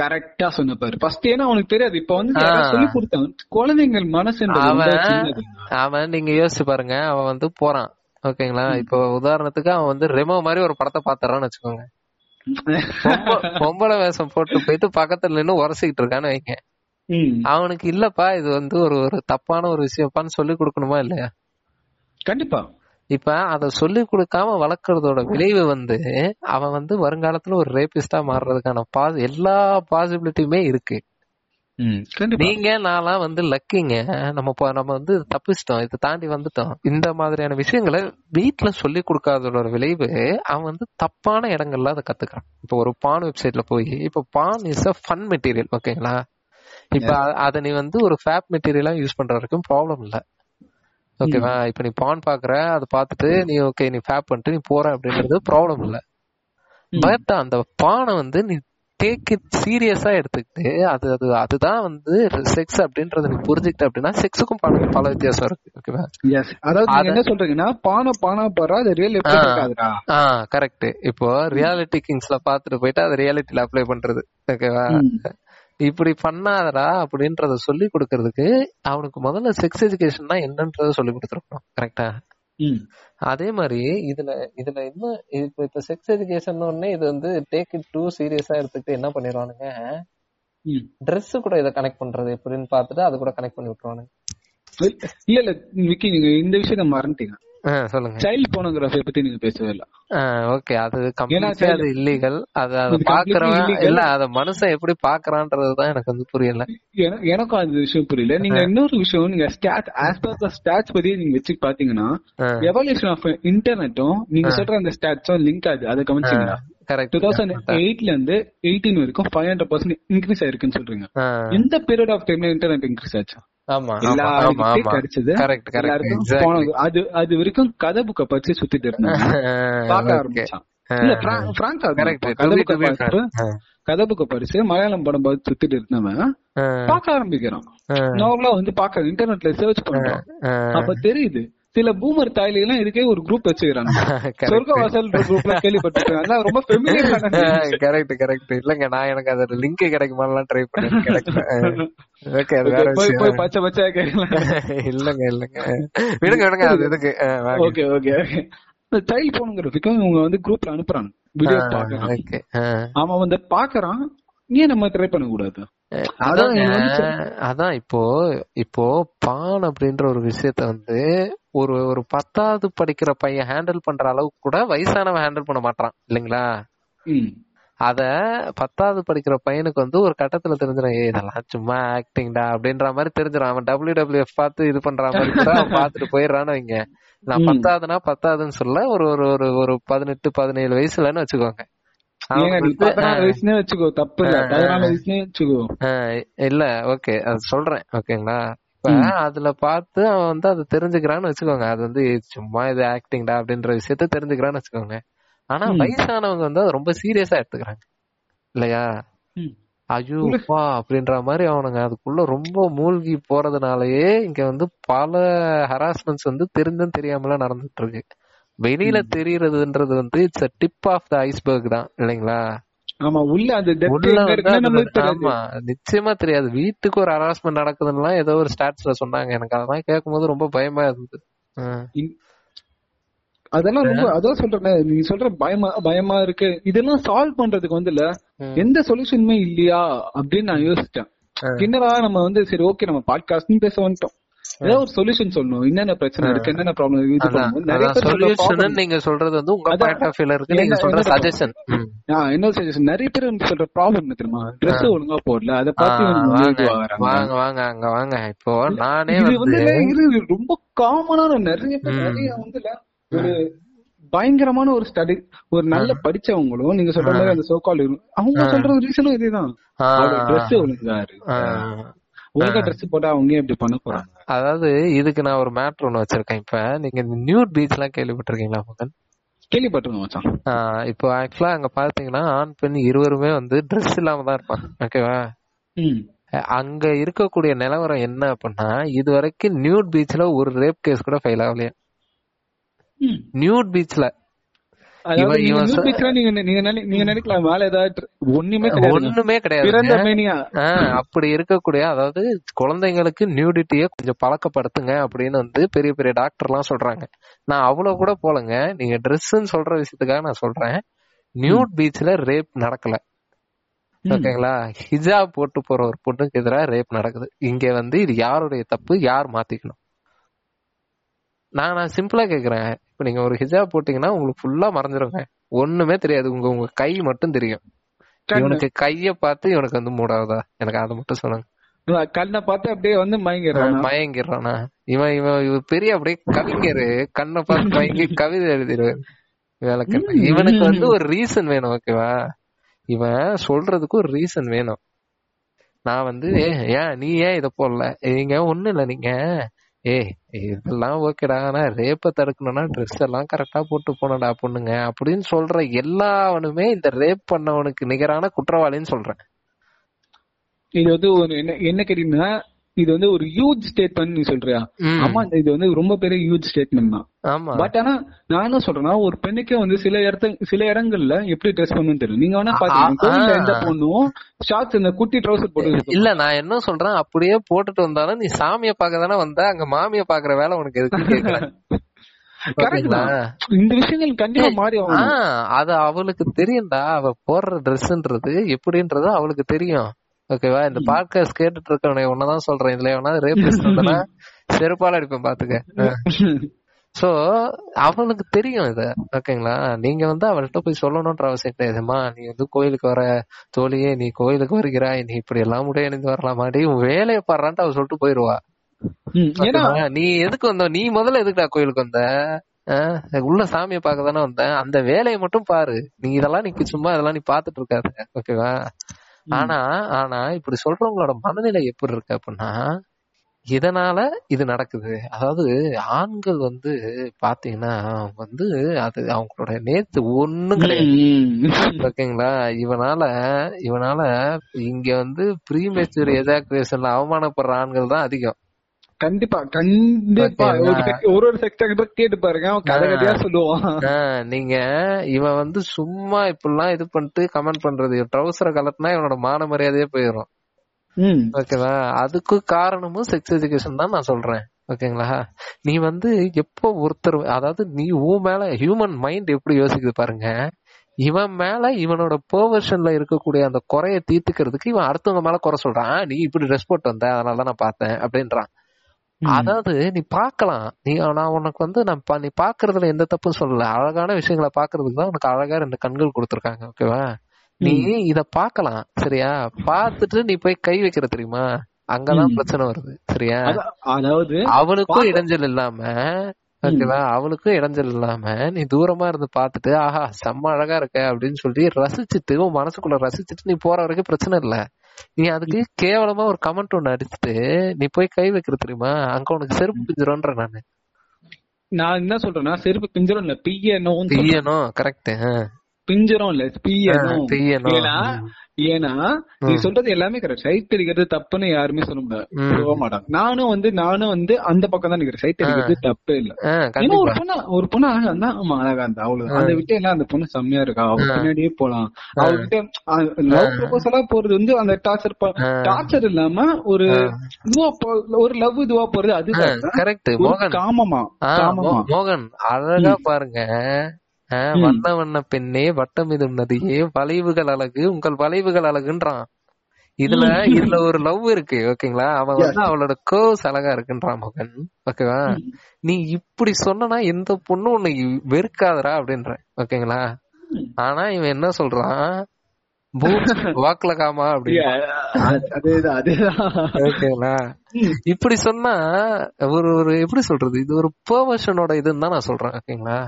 கரெக்டா சொன்ன பாரு. ஃபர்ஸ்ட் ஏன்னா அவனுக்கு தெரியாது. இப்ப வந்து சொல்லி கொடுத்தாங்க குழந்தைங்கள் ரொம்ப அவன். அவன் நீங்க யோசிச்சு பாருங்க. அவன் வந்து போறான். ஓகேங்களா இப்போ உதாரணத்துக்கு அவன் வந்து ரெமோ மாதிரி ஒரு படத்தை பாத்துறான்னு வச்சுக்கோங்க. பொம்ப- பொம்பளை வேஷம் போட்டு போயிட்டு பக்கத்துல நின்னு உரசிக்கிட்டு இருக்கான்னு வைங்க. அவனுக்கு இல்லப்பா இது வந்து ஒரு ஒரு தப்பான ஒரு விஷயப்பான்னு சொல்லி கொடுக்கணுமா இல்லையா? கண்டிப்பா. இப்ப அத சொல்லி கொடுக்காம வளர்க்கறதோட விளைவு வந்து அவன் வந்து வருங்காலத்துல ஒரு ரேபிஸ்டா மாறுறதுக்கான பா- எல்லா பாசிபிலிட்டியுமே இருக்கு. நீங்க நான்லாம் வந்து லக்கிங்க. நம்ம நம்ம வந்து தப்பிச்சிட்டோம் இதை தாண்டி வந்துட்டோம். இந்த மாதிரியான விஷயங்களை வீட்ல சொல்லி கொடுக்காததோட விளைவு அவன் வந்து தப்பான இடங்கள்ல அதை கத்துக்கிறான். இப்போ ஒரு பான் வெப்சைட்ல போய் இப்போ porn is a fun material ஓகேங்களா இப்ப அத நீ வந்து ஒரு ஃபேப் மெட்டீரியலா யூஸ் பண்ற வரைக்கும் ப்ராப்ளம் இல்ல. ஓகேவா இப்ப நீ பான் பாக்குற அதை பார்த்துட்டு நீ ஓகே நீ ஃபேப் பண்ணிட்டு நீ போற அப்படின்றது ப்ராப்ளம் இல்ல. பட் அந்த பானை வந்து நீ டேக் இட் சீரியஸா எடுத்துக்கிட்டு அது அது அதுதான் வந்து செக்ஸ் அப்படின்றத நீ புரிஞ்சுக்கிட்ட அப்படின்னா செக்ஸுக்கும் பானுக்கும் பல வித்தியாசம் இருக்கு. ஓகேவா அதாவது நீங்க என்ன சொல்றீங்கன்னா பானை பானா பாரா அது ரியல். இருக்காதுடா. ஆ கரெக்ட் இப்போ ரியாலிட்டி கிங்ஸ்ல பாத்துட்டு போயிட்டு அதை ரியாலிட்டில அப்ளை பண்றது. ஓகேவா ம். இப்படி பண்ணாதடா அப்படின்றத சொல்லி கொடுக்கறதுக்கு அவனுக்கு முதல்ல செக்ஸ் எஜுகேஷன்னா என்னன்றத சொல்லி கொடுத்துருக்கணும் கரெக்டா. அதே மாதிரி இதுல இதுல என்ன இப்ப இப்ப செக்ஸ் எஜுகேஷன் உடனே இது வந்து டேக் இட் டூ சீரியஸா எடுத்துக்கிட்டு என்ன பண்ணிடுவானுங்க. Dress கூட இதை கனெக்ட் பண்றது எப்படின்னு பார்த்துட்டு அது கூட கனெக்ட் பண்ணி விட்டுருவானுங்க இல்ல இல்ல விக்கி நீங்க இந்த விஷயத்த மறந்துட்டீங்க சொல்லுங்க. சைல்ட் போனோகிராஃபி பத்தி நீங்க பேசவே இல்ல. ஓகே. அது child- அது இல்லீகல் அது அதை பாக்குறவன். இல்ல அத மனுஷன் எப்படி பாக்குறான்றதுதான் எனக்கு வந்து புரியல. என- எனக்கும் அந்த விஷயம் புரியல. நீங்க இன்னொரு விஷயம் நீங்க stat as per the stats பத்தி நீங்க வச்சு பாத்தீங்கன்னா எவல்யூஷன் ஆஃப் இன்டர்நெட்டும் நீங்க சொல்ற அந்த ஸ்டாட்ஸும் லிங்க் ஆகுது அதை கவனிச்சீங்களா correct. டூ தௌசண்ட் எயிட்ல இருந்து எயிட்டீன் வரைக்கும் ஃபைவ் ஹண்ட்ரட் பர்சன்ட் இன்க்ரீஸ் ஆயிருக்குன்னு சொல்றீங்க. ஆ, எந்த பீரியட் ஆஃப் டைம்ல இன்டர்நெட் இன்க்ரீஸ் ஆச்சு? கிடைச்சது. அது அது வரைக்கும் கதை புக்க படிச்சு சுத்திட்டு இருந்தாங்க பார்க்க ஆரம்பிச்சான். இல்ல பிராங்கா கரெக்ட் கதை புக்க படிச்சு கதை புக்க படிச்சு மலையாளம் படம் பார்த்து சுத்திட்டு இருந்தவன் பார்க்க ஆரம்பிக்கிறான். நார்மலா வந்து பாக்க இன்டர்நெட்ல சர்ச் பண்றான். அப்ப தெரியுது சில பூமர் தாய்ல எல்லாம் இதுக்கே ஒரு குரூப் வச்சுக்கிறாங்க. சொர்க்க வாசல் குரூப்ல கேள்விப்பட்டிருக்கேன். ரொம்ப ஃபெமிலியர் கரெக்ட் கரெக்ட் இல்லங்க நான் எனக்கு அதோட லிங்க் கிடைக்குமாலாம் ட்ரை பண்ணி கிடைக்கல. ஓகே அது வேற போய் போய் விஷயம். பச்சை பச்சையா கேட்கலாம் இல்லங்க இல்லங்க. விடுங்க விடுங்க அது இதுக்கு ஓகே ஓகே சைல்ட் போனுங்கிறதுக்கும் இவங்க வந்து குரூப்ல அனுப்புறாங்க. வீடியோ பாக்குறான் அவன் வந்து பாக்குறான் ஏன் நம்ம ட்ரை பண்ண கூடாது அதான் அதான் இப்போ இப்போ பான் அப்படின்ற ஒரு விஷயத்த வந்து ஒரு ஒரு பத்தாவது படிக்கிற பையன் ஹேண்டில் பண்ற அளவுக்கு கூட வயசானவன் ஹேண்டில் பண்ண மாட்டான் இல்லைங்களா. அத பத்தாவது படிக்கிற பையனுக்கு வந்து ஒரு கட்டத்துல தெரிஞ்சிடும் இதெல்லாம் சும்மா ஆக்டிங்டா அப்படின்ற மாதிரி தெரிஞ்சிடும். அவன் டபிள்யூ டபிள்யூஎஃப் பார்த்து இது பண்ற மாதிரி கூட அவன் பார்த்துட்டு போயிடுறான்னு வைங்க. நான் ம். பத்தாவதுனா பத்தாவதுன்னு சொல்ல ஒரு ஒரு ஒரு ஒரு பதினெட்டு பதினேழு வயசுலன்னு வச்சுக்கோங்க. இல்ல ஓகே அது சொல்றேன் ஓகேங்களா? அதுல பார்த்து அவன் வந்து அதை தெரிஞ்சுக்கிறான்னு வச்சுக்கோங்க அது வந்து சும்மா இது ஆக்டிங்டா அப்படின்ற விஷயத்த தெரிஞ்சுக்கிறான்னு வச்சுக்கோங்க ஆனா. வயசானவங்க வந்து அதை ரொம்ப சீரியஸா எடுத்துக்கிறாங்க இல்லையா ம். ஐயோ இல்ல. பா அப்படின்ற மாதிரி அவனுங்க அதுக்குள்ள ரொம்ப மூழ்கி போறதுனாலயே இங்க வந்து பல ஹராஸ்மெண்ட்ஸ் வந்து தெரிஞ்சும் தெரியாமலாம் நடந்துட்டு இருக்கு வெளியில. தெரியறதுன்றது வந்து it's tip of the iceberg தான் இல்லைங்களா ஆமா உள்ள அந்த நிச்சயமா தெரியாது. வீட்டுக்கு ஒரு ஹராஸ்மெண்ட் நடக்குதுன்னா ஏதோ ஒரு ஸ்டாட்ஸ்ல சொன்னாங்க. எனக்கு அதெல்லாம் கேட்கும்போது ரொம்ப பயமா இருந்தது. அதெல்லாம் ரொம்ப அதான் சொல்றேன் நீ சொல்ற பயமா பயமா இருக்கு. இதெல்லாம் சால்வ் பண்றதுக்கு வந்து இல்ல ம். எந்த சொல்யூஷனுமே இல்லையா அப்படின்னு நான் யோசிச்சேன். என்னடா நம்ம வந்து சரி ஓகே நம்ம பாட்காஸ்ட்னு பேச வந்துட்டோம். ஏதாவது ஒரு சொல்யூஷன் சொல்லணும். என்னென்ன பிரச்சனை இருக்கு என்னென்ன ப்ராப்ளம் இது நிறைய சொல்யூஷன் நீங்க சொல்றது வந்து உங்க. பாயிண்ட் ஆஃப் வியூல இருக்கு. நீங்க சொல்ற சஜஷன் என்ன சஜஷன் நிறைய பேர் சொல்ற ப்ராப்ளம் என்ன தெரியுமா? ட்ரெஸ் ஒழுங்கா போடல. அதை பார்த்து வாங்க. வாங்க அங்க வாங்க. இப்போ நானே வந்து ரொம்ப காமனான நிறைய பேர். நிறைய வந்து ஒரு பயங்கரமான ஒரு ஸ்டடி ஒரு நல்ல படிச்சவங்களும் நீங்க சொல்ற மாதிரி அந்த சோகால் அவங்க சொல்ற ரீசனும் இதுதான். ட்ரெஸ் ஒழுங்கா இருக்கு. ஒழுங்கா ட்ரெஸ் போட்டா அவங்க ஏன் இப்படி பண்ண போறாங்க? அதாவது இதுக்கு நான் ஒரு மேட்ரு ஒண்ணு வச்சிருக்கேன். இப்ப நீங்க நியூட் பீச் எல்லாம் கேள்விப்பட்டிருக்கீங்களா மகன்? கேள்விப்பட்டிருக்கோம் இப்போ ஆக்சுவலா அங்க பாத்தீங்கன்னா ஆண் பெண் இருவருமே வந்து ட்ரெஸ் இல்லாம தான் இருப்பாங்க. ஓகேவா. அங்க இருக்கக்கூடிய நிலவரம் என்ன அப்படின்னா இது வரைக்கும் நியூட் பீச்ல ஒரு ரேப் கேஸ் கூட ஃபைல் ஆகலையா. நியூட் பீச்ல அதாவது இவன் நீங்க இவன் new சொ- picture நீங்க நீங்க நினை- நீங்க நினைக்கலாம் மேல ஏதாவது ஒண்ணுமே கிடையாது. ஒண்ணுமே கிடையாது. அப்படி இருக்கக்கூடிய அதாவது குழந்தைங்களுக்கு நியூடிட்டியை கொஞ்சம் பழக்கப்படுத்துங்க அப்படின்னு வந்து பெரிய பெரிய டாக்டர் எல்லாம் சொல்றாங்க. நான் அவ்வளவு கூட போலங்க. நீங்க ட்ரெஸ்ன்னு சொல்ற விஷயத்துக்காக நான் சொல்றேன். நியூட் பீச்ல ரேப் நடக்கல. ஓகேங்களா? ஹிஜாப் போட்டு போற ஒரு பொண்ணுக்கு எதிராக ரேப் நடக்குது. இங்க வந்து இது யாருடைய தப்பு? யார் மாத்திக்கணும்? நான் நான் சிம்பிளா கேக்குறேன். இப்ப நீங்க ஒரு ஹிஜாப் போட்டீங்கன்னா உங்களுக்கு ஃபுல்லா மறைஞ்சிருங்க. ஒண்ணுமே தெரியாது. உங்க உங்க கை மட்டும் தெரியும். இவனுக்கு கைய பார்த்து இவனுக்கு வந்து மூடாதா எனக்கு அதை மட்டும் சொல்லுங்க. கண்ணை பார்த்து அப்படியே வந்து மயங்கிடுறான்? மயங்கிடுறானா? இவன் இவன் இவன் பெரிய அப்படியே கவிஞரு. கண்ணை பார்த்து மயங்கி கவிதை எழுதிடுவாரு வேலைக்கு. இவனுக்கு வந்து ஒரு ரீசன் வேணும் ஓகேவா இவன் சொல்றதுக்கு ஒரு ரீசன் வேணும். நான் வந்து "ஏ, ஏன் நீ ஏன் இத போடல? நீங்க ஒண்ணு இல்ல நீங்க. ஏய் இதெல்லாம் ஓகேடா ஆனா ரேப்ப தடுக்கணும்னா ட்ரெஸ் எல்லாம் கரெக்டா போட்டு போனடா பொண்ணுங்க. அப்படின்னு சொல்ற எல்லாவனுமே இந்த ரேப் பண்ணவனுக்கு நிகரான குற்றவாளின்னு சொல்றேன். இது வந்து ஒரு என்ன என்ன கேட்டீங்கன்னா இது வந்து ஒரு ஹியூஜ் ஸ்டேட்மெண்ட் நீ சொல்றியா. ஆமா இது வந்து ரொம்ப பெரிய ஹியூஜ் ஸ்டேட்மெண்ட் தான். ஆமா. பட் ஆனா நான் என்ன சொல்றேன்னா ஒரு பெண்ணுக்கே வந்து சில இடத்து சில இடங்கள்ல எப்படி ட்ரெஸ் பண்ணணும்னு தெரியும் நீங்க வேணா பாத்தீங்கன்னா. எந்த பொண்ணும் ஷார்ட்ஸ் இந்த குட்டி ட்ரௌசர் போட்டு இல்ல நான் என்ன சொல்றேன் அப்படியே போட்டுட்டு வந்தாலும் நீ சாமிய பார்க்க தானே வந்த அங்க மாமிய பாக்குற வேலை உனக்கு எதுக்கு தான். இந்த விஷயங்கள் கண்டிப்பா மாறி அது அவளுக்கு தெரியும்டா அவ போடுற ட்ரெஸ்ன்றது எப்படின்றது அவளுக்கு தெரியும். ஓகேவா இந்த பாட்காஸ்ட் கேட்டுட்டு இருக்கவனை ஒன்னதான் சொல்றேன். இதுல எவனா ரேபிஸ்ட் வந்தனா செருப்பால அடிப்பேன் பாத்துக்க. சோ அவளுக்கு தெரியும் இத. ஓகேங்களா நீங்க வந்து அவள்கிட்ட போய் சொல்லணும்ன்ற அவசியம் கிடையாதுமா நீ வந்து கோயிலுக்கு வர தோழியே நீ கோயிலுக்கு வருகிறாய் நீ இப்படி எல்லாம் முடிய அணிந்து வரலாமாடி உன் வேலையை பாடுறான்ட்டு அவ சொல்லிட்டு போயிருவா? நீ எதுக்கு வந்த? நீ முதல்ல எதுக்குடா கோயிலுக்கு வந்த? ஆஹ் உள்ள சாமியை பார்க்க தானே வந்த? அந்த வேலையை மட்டும் பாரு. நீ இதெல்லாம் நீ சும்மா இதெல்லாம் நீ பாத்துட்டு இருக்காத. ஓகேவா ஆனா ஆனா இப்படி சொல்றவங்களோட மனநிலை எப்படி இருக்கு அப்படின்னா இதனால இது நடக்குது. அதாவது ஆண்கள் வந்து பாத்தீங்கன்னா வந்து அது அவங்களோட நேத்து ஒண்ணும் கிடையாது. ஓகேங்களா? இவனால இவனால இங்க வந்து ப்ரீமெச்சூர் எஜாக்குலேஷன்ல அவமானப்படுற ஆண்கள் தான் அதிகம். கண்டிப்பா கண்டிப்பா. ஒரு ஒரு செக்டர் கேட்டு பாருங்க. அவன் கதை கதையா சொல்லுவான். நீங்க இவன் வந்து சும்மா இப்படிலாம் இது பண்ணிட்டு கமெண்ட் பண்றது. ட்ரௌசரை கலட்டினா இவனோட மான மரியாதையே போயிடும் ஓகேவா? அதுக்கு காரணமும் செக்ஸ் எஜுகேஷன் தான் நான் சொல்றேன். ஓகேங்களா? நீ வந்து எப்போ ஒருத்தர் அதாவது நீ உன் மேல ஹியூமன் மைண்ட் எப்படி யோசிக்குது பாருங்க. இவன் மேல இவனோட பெர்வர்ஷன்ல இருக்கக்கூடிய அந்த குறைய தீர்த்துக்கிறதுக்கு இவன் அடுத்தவங்க மேல குறை சொல்றான். "ஆ, நீ இப்படி ட்ரெஸ் போட்டு வந்த அதனால தான் நான் பார்த்தேன் அப்படின்றான். அதாவது நீ பார்க்கலாம். நீ நான் உனக்கு வந்து நான் நீ பாக்குறதுல எந்த தப்பும் சொல்லல. அழகான விஷயங்களை பாக்குறதுக்கு தான் உனக்கு அழகா ரெண்டு கண்கள் கொடுத்துருக்காங்க ஓகேவா நீ இத பார்க்கலாம் சரியா? பார்த்துட்டு நீ போய் கை வைக்கிற தெரியுமா? அங்கதான். பிரச்சனை வருது சரியா? அத- அதாவது அவளுக்கும் பார்க்க- இடைஞ்சல் இல்லாம ஓகேவா அவளுக்கும் இடைஞ்சல் இல்லாம நீ தூரமா இருந்து பார்த்துட்டு ஆஹா செம்ம அழகா இருக்க அப்படின்னு சொல்லி ரசிச்சுட்டு உன் மனசுக்குள்ள ரசிச்சுட்டு நீ போற வரைக்கும் பிரச்சனை இல்ல. நீ அதுக்கு கேவலமா ஒரு கமெண்ட் ஒண்ணு அடிச்சுட்டு நீ போய் கை வைக்கிற தெரியுமா? அங்க உனக்கு செருப்பு பிஞ்சிரும்ன்ற நானு. நான் என்ன சொல்றேன்னா செருப்பு பிஞ்சரும் இல்ல பியணும் பியணும் கரெக்ட் பிஞ்சரும் இல்ல பியணும் பியணும் ஏன்னா நீ சொல்றது எல்லாமே கரெக்ட் சைட் அடிக்கிறது தப்புன்னு யாருமே சொல்ல முடியாது. சொல்ல மாட்டாங்க. நானும் வந்து நானும் வந்து அந்த பக்கம் தான் நிக்கிறேன். சைட் அடிக்கிறது தப்பே இல்ல. ஏன்னா ஒரு பொண்ணு ஒரு பொண்ணு அழகா இருந்தா ஆமா அழகா இருந்தா அவ்வளவு அதை விட்டு எல்லாம் அந்த பொண்ணு செம்மையா இருக்கா? அவ பின்னாடியே போலாம். அவகிட்ட லவ் ப்ரொபோசலா போறது வந்து அந்த டார்ச்சர் டார்ச்சர் இல்லாம ஒரு இதுவா போ- ஒரு லவ் இதுவா போறது அது கரெக்ட் ஒரு மோகன். காமமா காமமா. மோகன் அழகா பாருங்க. வண்ண வண்ண பெண்ணே வட்டமிடும் நதியே வளைவுகள் அழகு உங்கள் வளைவுகள் அழகுன்றான். இதுல இதுல ஒரு லவ் இருக்கு ஓகேங்களா? அவன் வந்து அவளோட கேர்வ்ஸ் அழகா இருக்குன்றான் மகன் ஓகேவா? நீ இப்படி சொன்னா எந்த பொண்ணும் உன்னை வெறுக்காதடா அப்படின்ற ஓகேங்களா? ஆனா இவன் என்ன சொல்றான்? வாக்குல காமா ஓகேங்களா? இப்படி சொன்னா ஒரு ஒரு எப்படி சொல்றது? இது ஒரு பெர்வர்ஷனோட இதுன்னு தான் நான் சொல்றேன் ஓகேங்களா?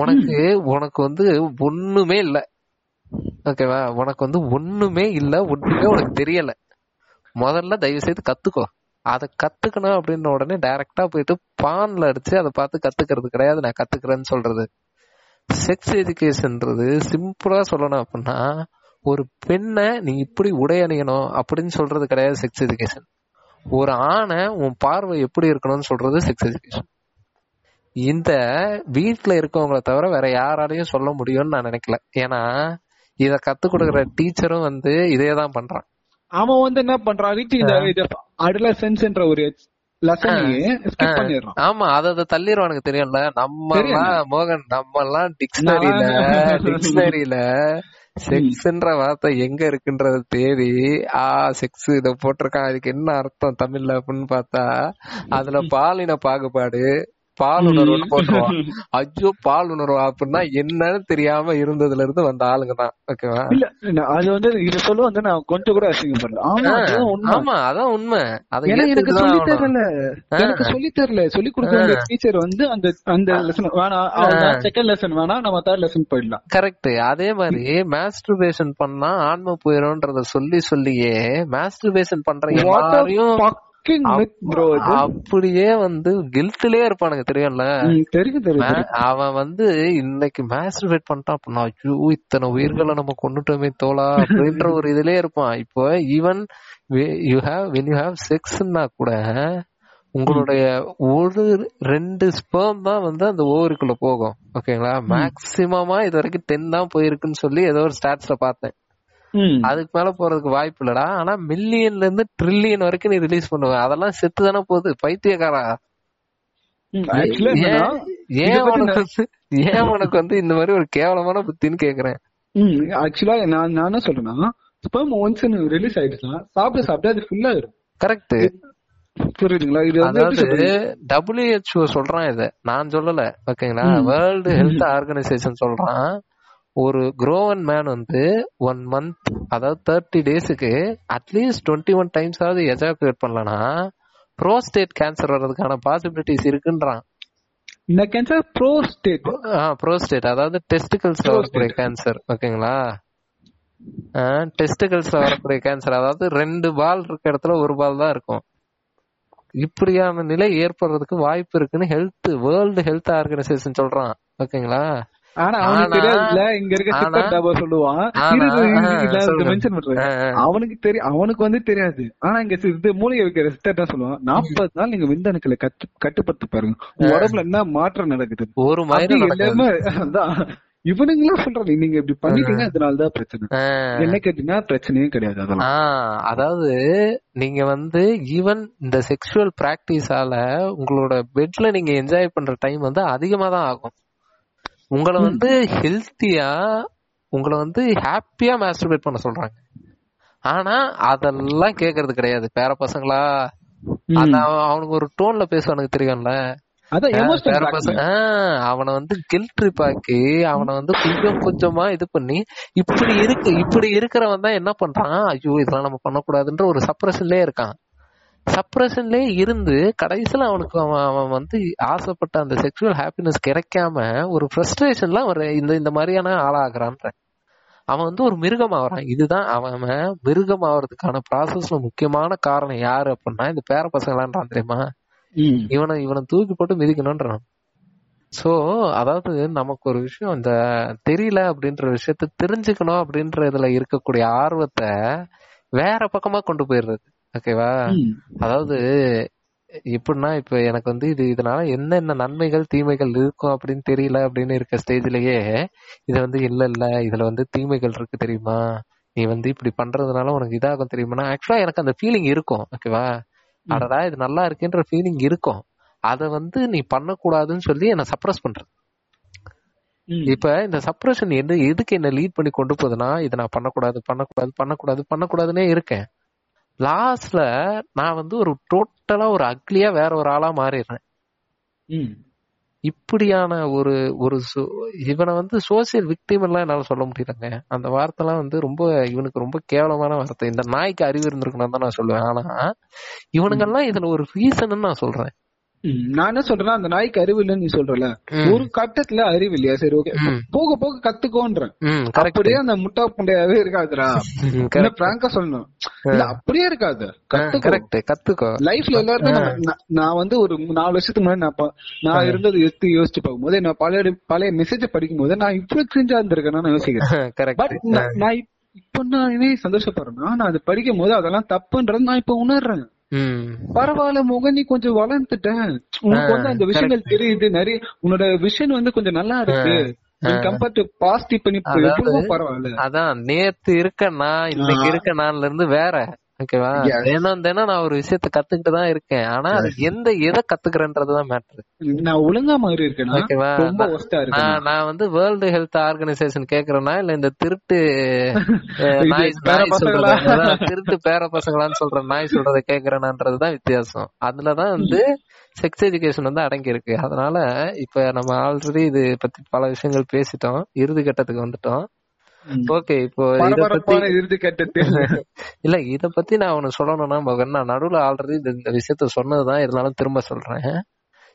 உனக்கு உனக்கு வந்து ஒண்ணுமே இல்ல. ஓகேவா உனக்கு வந்து ஒண்ணுமே இல்ல ஒண்ணுமே உனக்கு தெரியல. முதல்ல தயவு செய்து கத்துக்கோ. அத கத்துக்கணும் அப்படின்ன உடனே டைரக்டா போயிட்டு பான்ல அடிச்சு அதை பார்த்து கத்துக்கிறது கிடையாது. நான் கத்துக்கிறேன்னு சொல்றது. செக்ஸ் எஜுகேஷன்ன்றது சிம்பிளா சொல்லணும் அப்படின்னா ஒரு பெண்ணை நீ இப்படி உடை அணியணும் அப்படின்னு சொல்றது கிடையாது செக்ஸ் எஜுகேஷன் ஒரு ஆணை உன் பார்வை எப்படி இருக்கணும்னு சொல்றது செக்ஸ் எஜுகேஷன் இந்த வீட்ல இருக்கவங்கள தவிர வேற யாராலையும் சொல்ல முடியும்னு நான் நினைக்கல. ஏன்னா இத கத்து கொடுக்கற டீச்சரும் வந்து இதே தான் பண்றான். அவன் வந்து என்ன பண்றான்? ரீச் இந்த அடலசன்ஸ்ன்ற ஒரு ஆமா அத தள்ளிடுவானுக்கு தெரியும்ல? நம்ம மோகன் நம்ம எல்லாம் டிக்ஷனரியில டிக்ஷனரியில செக்ஸ்ன்ற வார்த்தை எங்க இருக்குன்றத தேடி ஆ செக்ஸ் இத போட்டிருக்கான். அதுக்கு என்ன அர்த்தம் தமிழ்ல அப்படின்னு பார்த்தா அதுல பாலின பாகுபாடு பால் உணர்வுன்னு போட்டுருவான். ஐயோ பால் உணர்வு அப்படின்னா என்னன்னு தெரியாம இருந்ததுல இருந்து வந்த ஆளுங்க தான். ஓகேவா? இல்ல அது வந்து இது சொல்ல வந்து நான் கொஞ்சம் கூட அசிங்கப்படல. ஆமா அதான் உண்மை. அதை எனக்கு சொல்லி. தரல. எனக்கு சொல்லி தரல. சொல்லி வேண்டிய டீச்சர் வந்து அந்த அந்த லெசன் வேணாம். செகண்ட் லெசன் வேணாம். நம்ம தேர்ட் லெசன் போயிடலாம். கரெக்ட் அதே மாதிரி மாஸ்டர்பேஷன் பண்ணா ஆன்ம போயிடும்ன்றத சொல்லி சொல்லியே மாஸ்டர்பேஷன் பண்ற எல்லாரையும் இது. அப்படியே வந்து கில்ட்லயே இருப்பானுங்க தெரியும்ல? தெரியும் தெரியும் அவன் வந்து இன்னைக்கு மாஸ்டர்பேட் பண்ணிட்டான் அப்படின்னா ஐயோ இத்தனை உயிர்களை நம்ம கொண்டுட்டோமே தோலா அப்படின்ற ஒரு இதுலயே இருப்பான். இப்போ even you have when you have செக்ஸ்னா கூட உங்களுடைய ஒரு ரெண்டு ஸ்பெர்ம் தான் வந்து அந்த ஓவருக்குள்ள போகும். ஓகேங்களா மேக்சிமமா இது வரைக்கும் டென் தான் போயிருக்குன்னு சொல்லி ஏதோ ஒரு ஸ்டாட்ஸ்ல பார்த்தேன். அதுக்கு மேல போறதுக்கு வாய்ப்பு இல்லடா. ஆனா மில்லியன்ல இருந்து ட்ரில்லியன் வரைக்கும் நீ ரிலீஸ் பண்ணுவ. அதெல்லாம் செத்து தானே போகுது. பைத்தியக்காரா? ஏன் உனக்கு வந்து ஏன் உனக்கு வந்து இந்த மாதிரி ஒரு கேவலமான புத்தின்னு கேக்குறேன்? ம், actually நான் நான் என்ன சொல்றேன்னா ஸ்பெர்ம் ஒன்ஸ் ரிலீஸ் ஆயிடுச்சுன்னா சாப்பிட சாப்பிட அது ஃபுல்லா ஆயிடும் கரெக்ட் புரியுதுங்களா? இது அதாவது? டபிள்யூஹெச்ஓ சொல்றான் இத. நான் சொல்லல ஓகேங்களா? வேர்ல்டு ஹெல்த் ஆர்கனைசேஷன் சொல்றான். ஒரு குரோவன் மேன் வந்து ஒன் மந்த் அதாவது தேர்ட்டி டேஸுக்கு at least twenty one times ஆகுது எஜாகுலேட் பண்ணலனா ப்ரோஸ்டேட் கேன்சர் வர்றதுக்கான பாசிபிலிட்டிஸ் இருக்குன்றான். இந்த கேன்சர் ப்ரோஸ்டேட் ப்ரோஸ்டேட் அதாவது டெஸ்டிகல்ஸ்ல வரக்கூடிய கேன்சர் ஓகேங்களா? டெஸ்டிகல்ஸ்ல வரக்கூடிய கேன்சர் அதாவது ரெண்டு பால் இருக்க இடத்துல ஒரு பால் தான் இருக்கும். இப்படியான நிலை ஏற்படுறதுக்கு வாய்ப்பு இருக்குன்னு ஹெல்த் வேர்ல்டு ஹெல்த் ஆர்கனைசேஷன் சொல்றான். ஓகேங்களா? ஆனா அவனுக்கு தெரியாதுல இங்க இருக்க ஆனா- சித்தர் டாபா சொல்லுவான். மென்ஷன் பண்றேன். அவனுக்கு தெரியும் அவனுக்கு வந்து தெரியாது. ஆனா இங்க இது மூலிகை வைக்கிற சித்தர் தான் சொல்லுவான். நாற்பது நாள் நீங்க விந்தணுக்களை கட்டு கட்டுப்படுத்தி பாருங்க. உடம்புல என்ன மாற்றம் நடக்குது? ஒரு எல்லாமே அதான் இவனுங்களும் சொல்றாங்க. நீங்க இப்படி பண்ணிட்டீங்க அதனாலதான் பிரச்சனை. என்ன கேட்டீங்கன்னா பிரச்சனையே கிடையாது அதெல்லாம். அதாவது நீங்க வந்து ஈவன் இந்த செக்ஷுவல் பிராக்டிஸால உங்களோட பெட்ல நீங்க என்ஜாய் பண்ற டைம் வந்து அதிகமா தான் ஆகும். உங்களை வந்து ஹெல்த்தியா உங்களை வந்து ஹாப்பியா மாஸ்டர்பேட் பண்ண சொல்றாங்க. ஆனா அதெல்லாம் கேக்குறது கிடையாது. பேர பசங்களா? அந்த அவன் அவனுக்கு ஒரு டோன்ல பேசுவானுக்கு தெரியும்ல. அவனை வந்து கில் ட்ரிப் ஆக்கி அவனை வந்து கொஞ்சம் கொஞ்சமா இது பண்ணி இப்படி இருக்கு இப்படி இருக்கிறவன் தான் என்ன பண்றான்? ஐயோ இதெல்லாம் நம்ம பண்ணக்கூடாதுன்ற ஒரு சப்ரஷன்லயே இருக்கான். சப்ரஷன்லயே இருந்து கடைசியில அவனுக்கு அவன் அவன் வந்து ஆசைப்பட்ட அந்த செக்ஷுவல் ஹாப்பினஸ் கிடைக்காம ஒரு ஃப்ரஸ்ட்ரேஷன்ல ஒரு இந்த இந்த மாதிரியான ஆளாகிறான்ற. அவன் வந்து ஒரு மிருகம் ஆகுறான் இதுதான் அவன் அவன் மிருகம் ஆகுறதுக்கான ப்ராசஸ்ல முக்கியமான காரணம் யாரு அப்படின்னா இந்த பேர பசங்களான்றான் தெரியுமா? இவனை இவனை தூக்கி போட்டு மிதிக்கணும்ன்றான் சோ அதாவது நமக்கு ஒரு விஷயம் இந்த தெரியல அப்படின்ற விஷயத்த தெரிஞ்சுக்கணும் அப்படின்ற இதுல இருக்கக்கூடிய ஆர்வத்தை வேற பக்கமா கொண்டு போயிடுறது. ஓகேவா அதாவது எப்படின்னா இப்ப எனக்கு வந்து இது இதனால என்னென்ன நன்மைகள் தீமைகள் இருக்கும் அப்படின்னு தெரியல அப்படின்னு இருக்க ஸ்டேஜ்லயே இது வந்து இல்ல இல்ல இதுல வந்து தீமைகள் இருக்கு தெரியுமா? நீ வந்து இப்படி பண்றதுனால உனக்கு இதாகும் தெரியுமா ஆக்சுவலா எனக்கு அந்த ஃபீலிங் இருக்கும் ஓகேவா அடடா இது நல்லா இருக்குன்ற ஃபீலிங் இருக்கும். அத வந்து நீ பண்ணக்கூடாதுன்னு சொல்லி என்ன சப்ரஸ் பண்றது. இப்ப இந்த சப்ரஷன் என்ன எதுக்கு என்ன லீட் பண்ணி கொண்டு போகுதுன்னா இதை நான் பண்ணக்கூடாது பண்ணக்கூடாது பண்ணக்கூடாது பண்ணக்கூடாதுன்னே இருக்கேன். லாஸ்ட்ல நான் வந்து ஒரு டோட்டலா ஒரு அக்லியா வேற ஒரு ஆளா மாறிடுறேன். இப்படியான ஒரு ஒரு சோ- இவனை வந்து சோசியல் விக்டிம் எல்லாம் என்னால சொல்ல முடியலங்க. அந்த வார்த்தைலாம் வந்து ரொம்ப இவனுக்கு ரொம்ப கேவலமான வார்த்தை. இந்த நாய்க்கு அறிவு இருந்திருக்கணும் தான் நான் சொல்லுவேன். ஆனா இவனுங்கெல்லாம் இதுல ஒரு ரீசன் நான் சொல்றேன். நான் என்ன சொல்றேன்னா அந்த நாய்க்கு அறிவு இல்லைன்னு நீ சொல்றல. ஒரு கட்டத்துல அறிவு இல்லையா? சரி ஓகே. போக போக கத்துக்கோன்றேன். அப்படியே அந்த முட்டா புண்டையாவே இருக்காதுடா. பிராங்கா சொல்லணும்? இல்ல அப்படியே இருக்காது. கரெக்ட் கத்துக்கோ. லைஃப்ல எல்லாருமே நான் வந்து ஒரு நாலு வருஷத்துக்கு முன்னாடி நான் நான் இருந்தது எடுத்து யோசிச்சு பார்க்கும்போது நான் பழைய பழைய மெசேஜ் படிக்கும் போது நான் இப்படி கிரிஞ்சா இருந்திருக்கேன் நான் யோசிக்கிறேன். கரெக்ட் நான் இப்- இப்ப நான் சந்தோஷப்படுறேன்னா நான் அது படிக்கும் போது அதெல்லாம் தப்புன்றது நான் இப்ப உணர்றேன். பரவாயில்ல முக நீ கொஞ்சம் வளர்ந்துட்ட. உனக்கு வந்து அந்த விஷயங்கள் தெரியுது நிறைய உன்னோட விஷன் வந்து கொஞ்சம் நல்லா இருக்கு. அதாவது- எவ்வளவோ பரவாயில்ல. அதான் நேத்து இருக்க நான் இன்னைக்கு. இருக்க நாள்ல இருந்து வேற. ஓகேவா. தினம் தினம் நான் ஒரு விஷயத்த கத்துக்கிட்டு தான் இருக்கேன். ஆனா அது எந்த எதை கத்துக்கிறேன்றதுதான் மேட்ரு நான் ஒழுங்கா மாதிரி இருக்கேனா? ஓகேவா நான் வந்து வேர்ல்டு ஹெல்த் ஆர்கனைசேஷன் கேக்குறேன்னா இல்ல இந்த திருட்டு நாய் திருட்டு பேர பசங்களான்னு சொல்ற நாய் சொல்றத கேக்குறேனான்றதுதான் வித்தியாசம். அதுலதான் வந்து செக்ஸ் எஜுகேஷன் வந்து அடங்கி இருக்கு அதனால இப்ப நம்ம ஆல்ரெடி இது பத்தி பல விஷயங்கள் பேசிட்டோம். இறுதி கட்டத்துக்கு வந்துட்டோம். ஓகே இப்போ இறுதி கட்டத்தில். இல்ல இத பத்தி நான் ஒண்ணு சொல்லணும்னா மகன் நான் நடுவுல ஆல்ரெடி இந்த விஷயத்த சொன்னதுதான். இருந்தாலும் திரும்ப சொல்றேன்.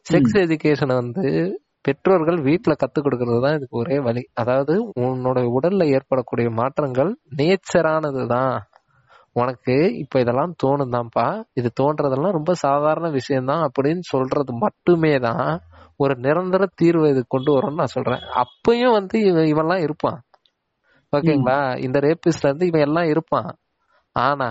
செக்ஸ் எஜுகேஷன் வந்து பெற்றோர்கள் வீட்ல கத்து கொடுக்கறது தான் இதுக்கு ஒரே வழி. அதாவது உன்னோட உடல்ல ஏற்படக்கூடிய மாற்றங்கள் நேச்சரானதுதான். உனக்கு இப்ப இதெல்லாம் தோணுதான்ப்பா இது தோன்றதெல்லாம் ரொம்ப சாதாரண விஷயம்தான் அப்படின்னு சொல்றது மட்டுமே தான் ஒரு நிரந்தர தீர்வு இது கொண்டு வரும்னு நான் சொல்றேன். அப்பயும் வந்து இவன் இவன்லாம் இருப்பான். ஓகேங்களா இந்த ரேபிஸ்ட்ல இருந்து இவன் எல்லாம் இருப்பான். ஆனா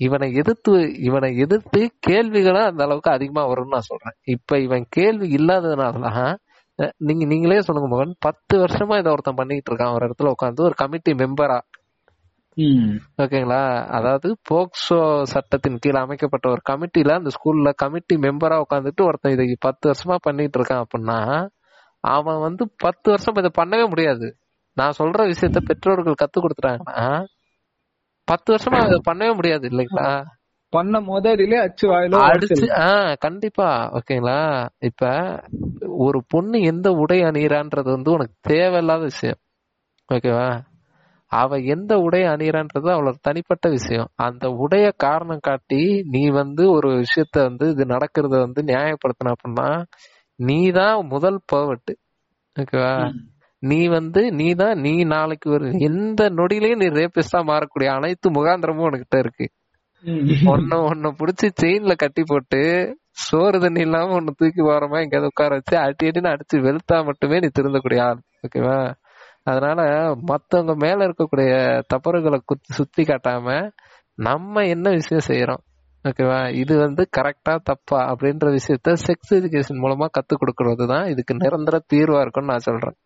இவனை எதிர்த்து இவனை எதிர்த்து கேள்விகளும் அந்த அளவுக்கு அதிகமா வரும்னு நான் சொல்றேன். இப்ப இவன் கேள்வி இல்லாததுனாலதான் நீங்க நீங்களே சொல்லுங்க மகன். பத்து வருஷமா இதை ஒருத்தன் பண்ணிட்டு இருக்கான். ஒரு இடத்துல உட்காந்து ஒரு கமிட்டி மெம்பரா. ஓகேங்களா? அதாவது போக்சோ சட்டத்தின் கீழ் அமைக்கப்பட்ட ஒரு கமிட்டில அந்த ஸ்கூல்ல கமிட்டி மெம்பரா உட்காந்துட்டு ஒருத்தன் இதை பத்து வருஷமா பண்ணிட்டு இருக்கான் அப்படின்னா அவன் வந்து பத்து வருஷம் இதை பண்ணவே முடியாது. நான் சொல்ற விஷயத்த பெற்றோர்கள் கத்து கொடுத்துட்டாங்கன்னா பத்து வருஷமா அதை பண்ணவே முடியாது இல்லைங்களா? பண்ண முதலிலே அச்சு வாயிலோ அடிச்சு ஆஹ் கண்டிப்பா ஓகேங்களா? இப்ப ஒரு பொண்ணு எந்த உடை அணியிறான்றது வந்து உனக்கு தேவையில்லாத விஷயம் ஓகேவா? அவ எந்த உடை அணியிறான்றது அவளோட தனிப்பட்ட விஷயம். அந்த உடைய காரணம் காட்டி நீ வந்து ஒரு விஷயத்த வந்து இது நடக்கிறத வந்து நியாயப்படுத்தின அப்படின்னா நீ தான் முதல் பர்வட்டு ஓகேவா? நீ வந்து நீ தான் நீ நாளைக்கு ஒரு எந்த நொடியிலையும் நீ ரேபிஸ்டா மாறக்கூடிய அனைத்து முகாந்திரமும் உனக்கிட்ட இருக்கு. ஒன்ன ஒன்ன புடிச்சு செயின்ல கட்டி போட்டு சோறு தண்ணி இல்லாம ஒன்னு தூக்கி போறமா எங்கேயாவது உட்கார வச்சு அடி அடின்னு அடிச்சு வெளுத்தா மட்டுமே நீ திருந்தக்கூடிய ஆள் ஓகேவா? அதனால மத்தவங்க மேல இருக்கக்கூடிய தவறுகளை குத்தி சுத்தி காட்டாம நம்ம என்ன விஷயம் செய்யறோம் ஓகேவா? இது வந்து கரெக்டா தப்பா அப்படின்ற விஷயத்த செக்ஸ் எஜுகேஷன் மூலமா கத்து கொடுக்கறது தான் இதுக்கு நிரந்தர தீர்வா இருக்கும்னு நான் சொல்றேன்.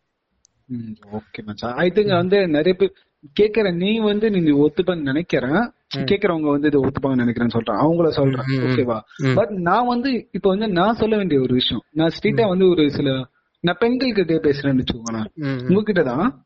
ஓகே மச்சான். ஐ திங்க் வந்து நிறைய பேர் கேக்குற நீ வந்து நீ ஒத்துப்பன்னு நினைக்கிறேன். கேக்குறவங்க வந்து இதை ஒத்துப்பாங்க நினைக்கிறேன்னு சொல்றேன். அவங்கள சொல்றேன். ஓகேவா. பட் நான் வந்து இப்ப வந்து நான் சொல்ல வேண்டிய ஒரு விஷயம். நான் ஸ்ட்ரீட்டா வந்து ஒரு சில நான் பெண்கள் கிட்டே பேசுறேன்னு வச்சுக்கோங்களேன். ம், ம். உங்ககிட்ட தான்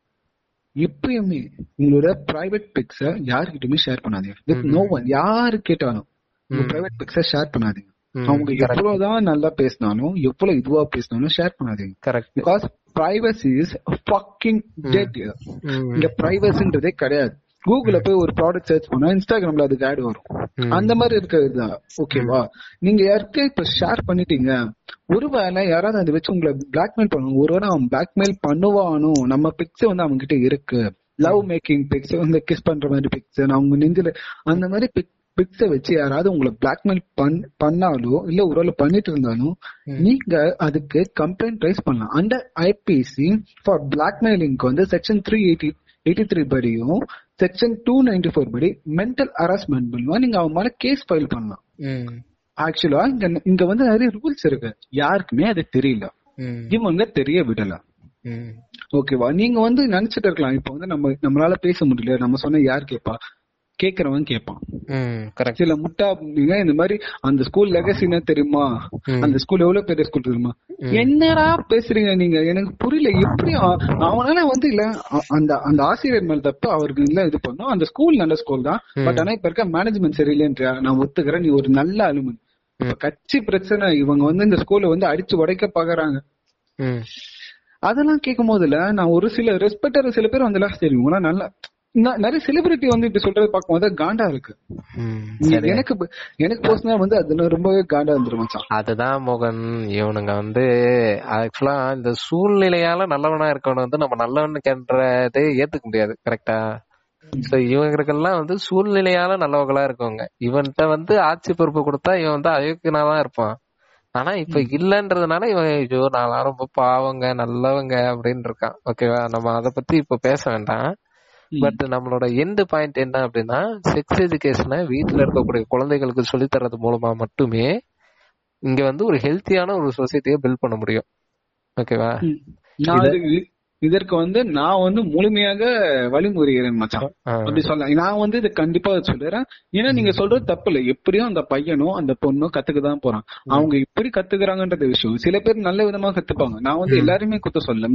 எப்பயுமே உங்களோட பிரைவேட் பிக்ஸ யாருக்கிட்டயுமே ஷேர் பண்ணாதீங்க. வித் நோ ஒன் யாரு கேட்டாலும் உங்க. பிரைவேட் பிக்ஸ ஷேர் பண்ணாதீங்க. அவங்க. எவ்வளவுதான் நல்லா பேசினாலும் எவ்வளவு இதுவா பேசினாலும் ஷேர் பண்ணாதீங்க. Correct because privacy is fucking dead. இங்க பிரைவசின்றதே கிடையாது. கூகுள்ல போய் ஒரு ப்ராடக்ட் சர்ச் பண்ணா இன்ஸ்டாகிராம்ல அதுக்கு ஆட் வரும். ம். அந்த மாதிரி இருக்கிறது தான். ஓகேவா நீங்க யாருக்கு இப்ப ஷேர் பண்ணிட்டீங்க? ஒருவேளை யாராவது அதை வச்சு உங்களை பிளாக்மெயில் பண்ணுவாங்க ஒருவேளை அவன் பிளாக்மெயில் பண்ணுவானோ? நம்ம பிக்ஸ் வந்து அவங்க கிட்ட இருக்கு லவ் மேக்கிங் பிக்ஸ் வந்து கிஸ் பண்ற மாதிரி பிக்ஸ் அவங்க நெஞ்சில அந்த மாதிரி பிக்ஸ வச்சு யாராவது உங்களை பிளாக்மெயில் பண்ணாலோ இல்ல ஒருவேளை பண்ணிட்டு இருந்தாலும் நீங்க அதுக்கு கம்ப்ளைண்ட் ரைஸ் பண்ணலாம். அண்டர் ஐபிசி ஃபார் பிளாக்மெயிலிங்க்கு வந்து section three eighty eighty three படியும் செக்ஷன் டூ நைன்டி ஃபோர் படி மென்டல் ஹராஸ்மெண்ட் பண்ணுவா நீங்க அவன் மேல கேஸ் ஃபைல் பண்ணலாம். ஆக்சுவலா இங்க இங்க வந்து நிறைய ரூல்ஸ் இருக்கு. யாருக்குமே அது தெரியல. இவங்க தெரிய விடல. ஓகேவா நீங்க வந்து நினைச்சிட்டு இருக்கலாம். இப்ப வந்து நம்ம நம்மளால பேச முடியல. நம்ம சொன்ன யார் கேப்பா? கேக்குறவன் கேட்பான். கரெக்ட் சில முட்டா இந்த மாதிரி அந்த ஸ்கூல் லெகசினா தெரியுமா. அந்த ஸ்கூல் எவ்வளவு பெரிய ஸ்கூல் தெரியுமா? என்னடா பேசுறீங்க நீங்க? எனக்கு புரியல. எப்படி அவ- அவனால வந்து இல்ல அந்த அந்த ஆசிரியர் மேல தப்பு அவருக்கு இல்ல இது பண்ணும். அந்த ஸ்கூல் நல்ல ஸ்கூல் தான். பட் ஆனா இப்ப இருக்க மேனேஜ்மெண்ட் சரியில்லைன்றியா நான் ஒத்துக்கிறேன். நீ ஒரு நல்ல அலுமன். இப்ப கட்சி பிரச்சனை இவங்க வந்து இந்த ஸ்கூல்ல வந்து அடிச்சு உடைக்க பாக்குறாங்க. அதெல்லாம் கேட்கும் போதுல நான் ஒரு சில ரெஸ்பெக்டர் சில பேர் வந்து சரி இவங்களாம் நல்லா நிறைய செலிபிரிட்டி வந்து இப்படி சொல்றது பார்க்கும்போது காண்டா இருக்கு. எனக்கு எனக்கு பர்சனலா வந்து அதுல ரொம்பவே காண்டா வந்துரும் மச்சான். அதுதான் மோகன் இவனுங்க வந்து ஆக்சுவலா இந்த சூழ்நிலையால நல்லவனா இருக்கவன வந்து நம்ம நல்லவனு கேன்றதே ஏத்துக்க முடியாது கரெக்டா சோ இவங்களுக்கெல்லாம் வந்து சூழ்நிலையால நல்லவங்களா இருக்கவங்க. இவன்கிட்ட வந்து ஆட்சி பொறுப்பு கொடுத்தா இவன் வந்து அயோக்கியனாதான் இருப்பான். ஆனா இப்ப இல்லன்றதுனால இவன் ஐயோ நான் ரொம்ப பாவங்க நல்லவங்க அப்படின்னு இருக்கான். ஓகேவா நம்ம அத பத்தி இப்ப பேச வேண்டாம். பட் நம்மளோட எண்ட் பாயிண்ட் என்ன அப்படின்னா செக்ஸ் எஜுகேஷனை வீட்ல இருக்கக்கூடிய குழந்தைகளுக்கு சொல்லித் தர்றது மூலமா மட்டுமே இங்க வந்து ஒரு ஹெல்த்தியான ஒரு சொசைட்டியை பில்ட் பண்ண முடியும். ஓகேவா இது- இதற்கு வந்து நான் வந்து முழுமையாக வழிமுறைகிறேன் மச்சான். அப்படி சொல்லலாம் நான் வந்து இது கண்டிப்பா சொல்லுறேன் ஏன்னா நீங்க சொல்றது தப்பு இல்ல எப்படியும் அந்த பையனும் அந்த பொண்ணும் கத்துக்க தான் போறான். அவங்க எப்படி கத்துக்கிறாங்கன்றது விஷயம். சில பேர் நல்ல விதமா கத்துப்பாங்க. நான் வந்து எல்லாருமே குத்த சொல்ல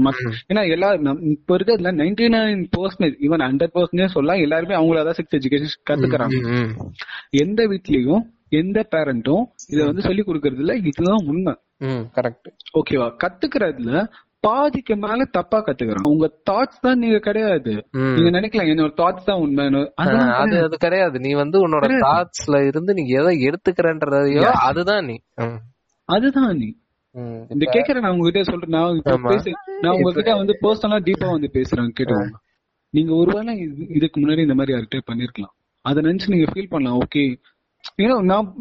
ஏன்னா எல்லா நம்- இப்ப இருக்கிறதுல ninety nine percentage even hundred percentage சொல்லலாம் எல்லாருமே அவங்களாதான் செக்ஸ் எஜுகேஷன் கத்துக்கிறாங்க. எந்த வீட்லயும் எந்த பேரண்ட்டும் இத வந்து சொல்லி கொடுக்கறதுல இதுதான் உண்மை. கரெக்ட் ஓகேவா கத்துக்கிறதுல பாதிக்கு மேல தப்பா கத்துக்கிறோம். உங்க தாட்ஸ் தான் நீங்க கிடையாது. நீங்க நினைக்கலாம் என்னோட தாட்ஸ் தான் உண்மைன்னு அது அது கிடையாது. நீ வந்து உன்னோட தாட்ஸ்ல இருந்து நீ எதை எடுத்துக்கிறன்றதையோ அதுதான் நீ. அதுதான் நீ. இந்த கேக்குற நான் உங்ககிட்ட சொல்றேன். நான். பேசு நான் உங்ககிட்ட வந்து பர்சனலா டீப்பா வந்து பேசுறேன் கேட்டுக்கோங்க. நீங்க ஒருவேளை இது- இதுக்கு முன்னாடி இந்த மாதிரி யார்கிட்ட பண்ணிருக்கலாம். அதை நினைச்சு நீங்க ஃபீல் பண்ணலாம். ஓகே ஏன்னா நான்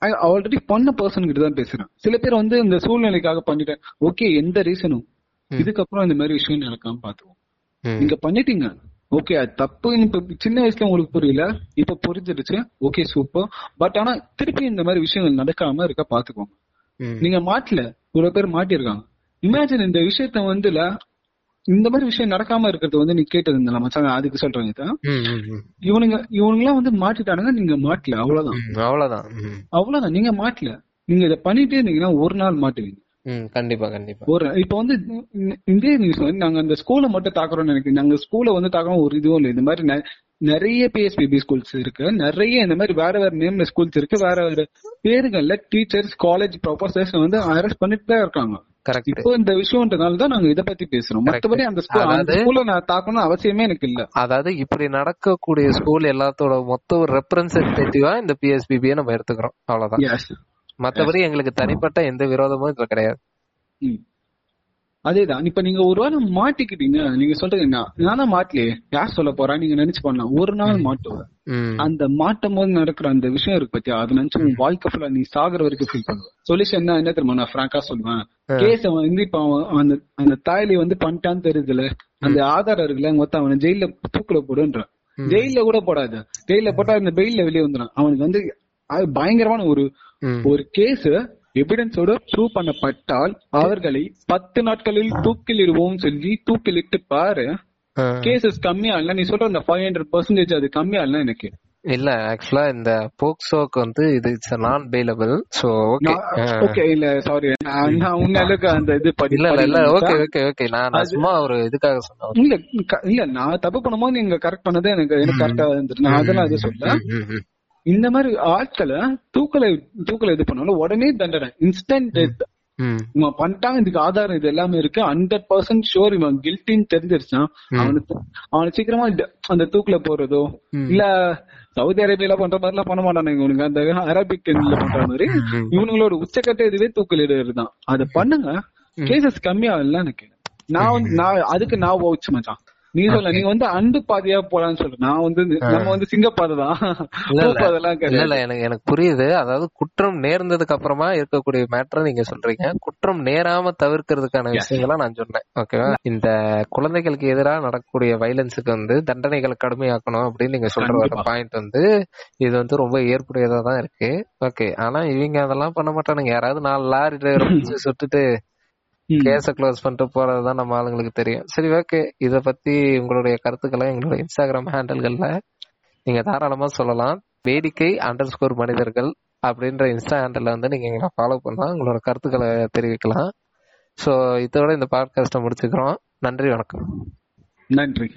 ஆல்ரெடி பண்ண பர்சன் கிட்ட தான் பேசுறேன். சில பேர் வந்து இந்த சூழ்நிலைக்காக பண்ணிட்டேன். ஓகே எந்த ரீசனும் இதுக்கப்புறம் இந்த மாதிரி விஷயம் நடக்காம ம். நீங்க பண்ணிட்டீங்க. ஓகே அது தப்பு. இப்ப சின்ன வயசுல உங்களுக்கு புரியல. இப்ப புரிஞ்சிருச்சு. ஓகே சூப்பர் பட் ஆனா திருப்பி இந்த மாதிரி விஷயங்கள் நடக்காம இருக்க பாத்துக்கோங்க. நீங்க மாட்டல. இவ்வளவு பேர் மாட்டிருக்காங்க இமேஜின் இந்த விஷயத்த வந்துல இந்த மாதிரி விஷயம் நடக்காம இருக்கிறது வந்து நீ கேட்டது இருந்தல மச்சான் அதுக்கு சொல்றேன் இதை. ம், ம், ம். இவனுங்க இவனுங்களாம் வந்து மாட்டிட்டானுங்க நீங்க மாட்டல. அவ்வளவுதான். அவ்வளவுதான். அவ்வளவுதான். நீங்க மாட்டல. நீங்க இதை பண்ணிட்டே இருந்தீங்கன்னா ஒரு நாள் மாட்டுவீங்க. கண்டிப்பா கண்டிப்பா. ஒரு இப்ப வந்து இந்த- இதே நியூஸ் வந்து நாங்க அந்த ஸ்கூலை மட்டும் தாக்குறோம்னு நினைக்கிறேன். நாங்க ஸ்கூலை வந்து தாக்குறோம் ஒரு இதுவும் இல்லை. இந்த மாதிரி நிறைய பிஎஸ்பிபி ஸ்கூல்ஸ் இருக்கு. நிறைய இந்த மாதிரி வேற வேற நேம்ல ஸ்கூல்ஸ் இருக்கு. வேற வேற பேருகள்ல டீச்சர்ஸ் காலேஜ் ப்ரொஃபசர்ஸ் வந்து அரெஸ்ட் பண்ணிட்டு தான் இருக்காங்க. கரெக்ட் இப்போ இந்த விஷயம்ன்றனால தான் நாங்க இத பத்தி பேசுறோம். மத்தபடி அந்த ஸ்கூல் அந்த ஸ்கூல்ல நான் தாக்கணும் அவசியமே எனக்கு இல்ல. அதாவது இப்படி நடக்கக்கூடிய ஸ்கூல் எல்லாத்தோட மொத்த ஒரு ரெப்ரசன்டேட்டிவா இந்த பிஎஸ்பிபியை நம்ம எடுத்துக்கிறோம். அவ்வளவுதான். மத்தபடி எங்களுக்கு தனிப்பட்ட எந்த விரோதமும் இதுல கிடையாது. அதேதான். இப்ப நீங்க ஒரு வாரம் மாட்டிக்கிட்டீங்க. நீங்க சொல்றீங்க நான் நானா மாட்டலையே யார் சொல்ல போறா? நீங்க நினைச்சு பண்ணலாம் ஒரு நாள் மாட்டுவேன். அந்த மாட்டும் போது நடக்கிற அந்த விஷயம் இருக்கு பத்தியா? அது நினைச்சு உன் வாழ்க்கை ஃபுல்லா நீ சாகுற வரைக்கும் ஃபீல் பண்ணுவ. சொல்யூஷன் என்ன தெரியுமா? நான் ஃப்ராங்கா சொல்லுவேன். கேஸ் வந்து இப்ப அவன் அந்த அந்த தாய்லி வந்து பண்ணிட்டான்னு தெரியுதுல. அந்த ஆதாரம் இருக்குல்ல மொத்தம் அவனை ஜெயில தூக்குல போடுன்ற ஜெயில கூட போடாது. ஜெயில போட்டா அந்த பெயில்ல வெளியே வந்துடும் அவனுக்கு வந்து அது பயங்கரமான ஒரு. ஒரு கேஸ். எவிடன்ஸோட ப்ரூவ் பண்ணப்பட்டால் அவர்களை பத்து நாட்களில் தூக்கிலிடுவோம் சொல்லி தூக்கிலிட்டு பாரு. கேசஸ் கம்மியா இல்ல நீ சொல்ற அந்த ஃபைவ் ஹண்ட்ரட் பர்சன்டேஜ் அது கம்மியா இல்ல எனக்கு. இல்ல ஆக்சுவலா இந்த போக்சோக்கு வந்து இது it's non bailable so okay okay இல்ல சாரி நான் உன்ன அளவுக்கு அந்த இது இல்ல இல்ல ஓகே ஓகே ஓகே நான் சும்மா ஒரு இதுக்காக சொன்னேன். இல்ல இல்ல நான் தப்பு பண்ணும்போது நீங்க கரெக்ட் பண்ணது எனக்கு எனக்கு கரெக்டா இருந்துச்சு நான் அதெல்லாம் அது சொல்ல. இந்த மாதிரி ஆட்களை தூக்கல தூக்கல இது பண்ணாலும் உடனே தண்டனை. Instant death. இவன் பண்ணிட்டான் இதுக்கு ஆதாரம் இது எல்லாமே இருக்கு. ஹண்ட்ரட் பர்சன்ட் ஷோர் இவன் கில்ட்டின்னு தெரிஞ்சிருச்சான். அவனுக்கு அவனை சீக்கிரமா அந்த தூக்குல போறதோ இல்ல சவுதி அரேபியால பண்ற மாதிரி எல்லாம் பண்ண மாட்டானுங்க இவனுங்க. அந்த அரபிக் பண்ற மாதிரி இவனுங்களோட உச்சக்கட்ட இதுவே தூக்கலிடுறது தான். அதை பண்ணுங்க. கேசஸ் கம்மியா இல்ல எனக்கு நான் நான் அதுக்கு நான் ஓச்சு மச்சான் நீ சொல்ல நீங்க வந்து அண்டு பாதையா போலான்னு சொல்ற நான் வந்து நம்ம வந்து சிங்கப்பாதை தான். இல்ல எனக்கு எனக்கு புரியுது. அதாவது குற்றம் நேர்ந்ததுக்கு அப்புறமா இருக்கக்கூடிய மேட்டரை நீங்க சொல்றீங்க. குற்றம் நேராம தவிர்க்கிறதுக்கான விஷயங்களை நான் சொன்னேன். ஓகேவா இந்த குழந்தைகளுக்கு எதிராக நடக்கக்கூடிய வயலன்ஸுக்கு வந்து தண்டனைகளை கடுமையாக்கணும் அப்படின்னு நீங்க சொல்ற ஒரு. பாயிண்ட் வந்து இது வந்து ரொம்ப ஏற்புடையதா தான் இருக்கு. ஓகே ஆனா இவங்க அதெல்லாம் பண்ண மாட்டானுங்க. யாராவது நாலு லாரி டிரைவர் சுட்டுட்டு. கேஸ க்ளோஸ் பண்ணிட்டு போறதுதான் நம்ம ஆளுங்களுக்கு தெரியும். சரி ஓகே இத பத்தி உங்களுடைய கருத்துக்களை எங்களுடைய இன்ஸ்டாகிராம் ஹேண்டில்கள்ல நீங்க தாராளமா சொல்லலாம். வேடிக்கை அண்டர் ஸ்கோர் மனிதர்கள் அப்படின்ற இன்ஸ்டா ஹேண்டில் வந்து நீங்க எங்களை ஃபாலோ பண்ணா உங்களோட கருத்துக்களை தெரிவிக்கலாம். சோ இதோட இந்த பாட்காஸ்ட்டை முடிச்சுக்கிறோம். நன்றி வணக்கம். நன்றி.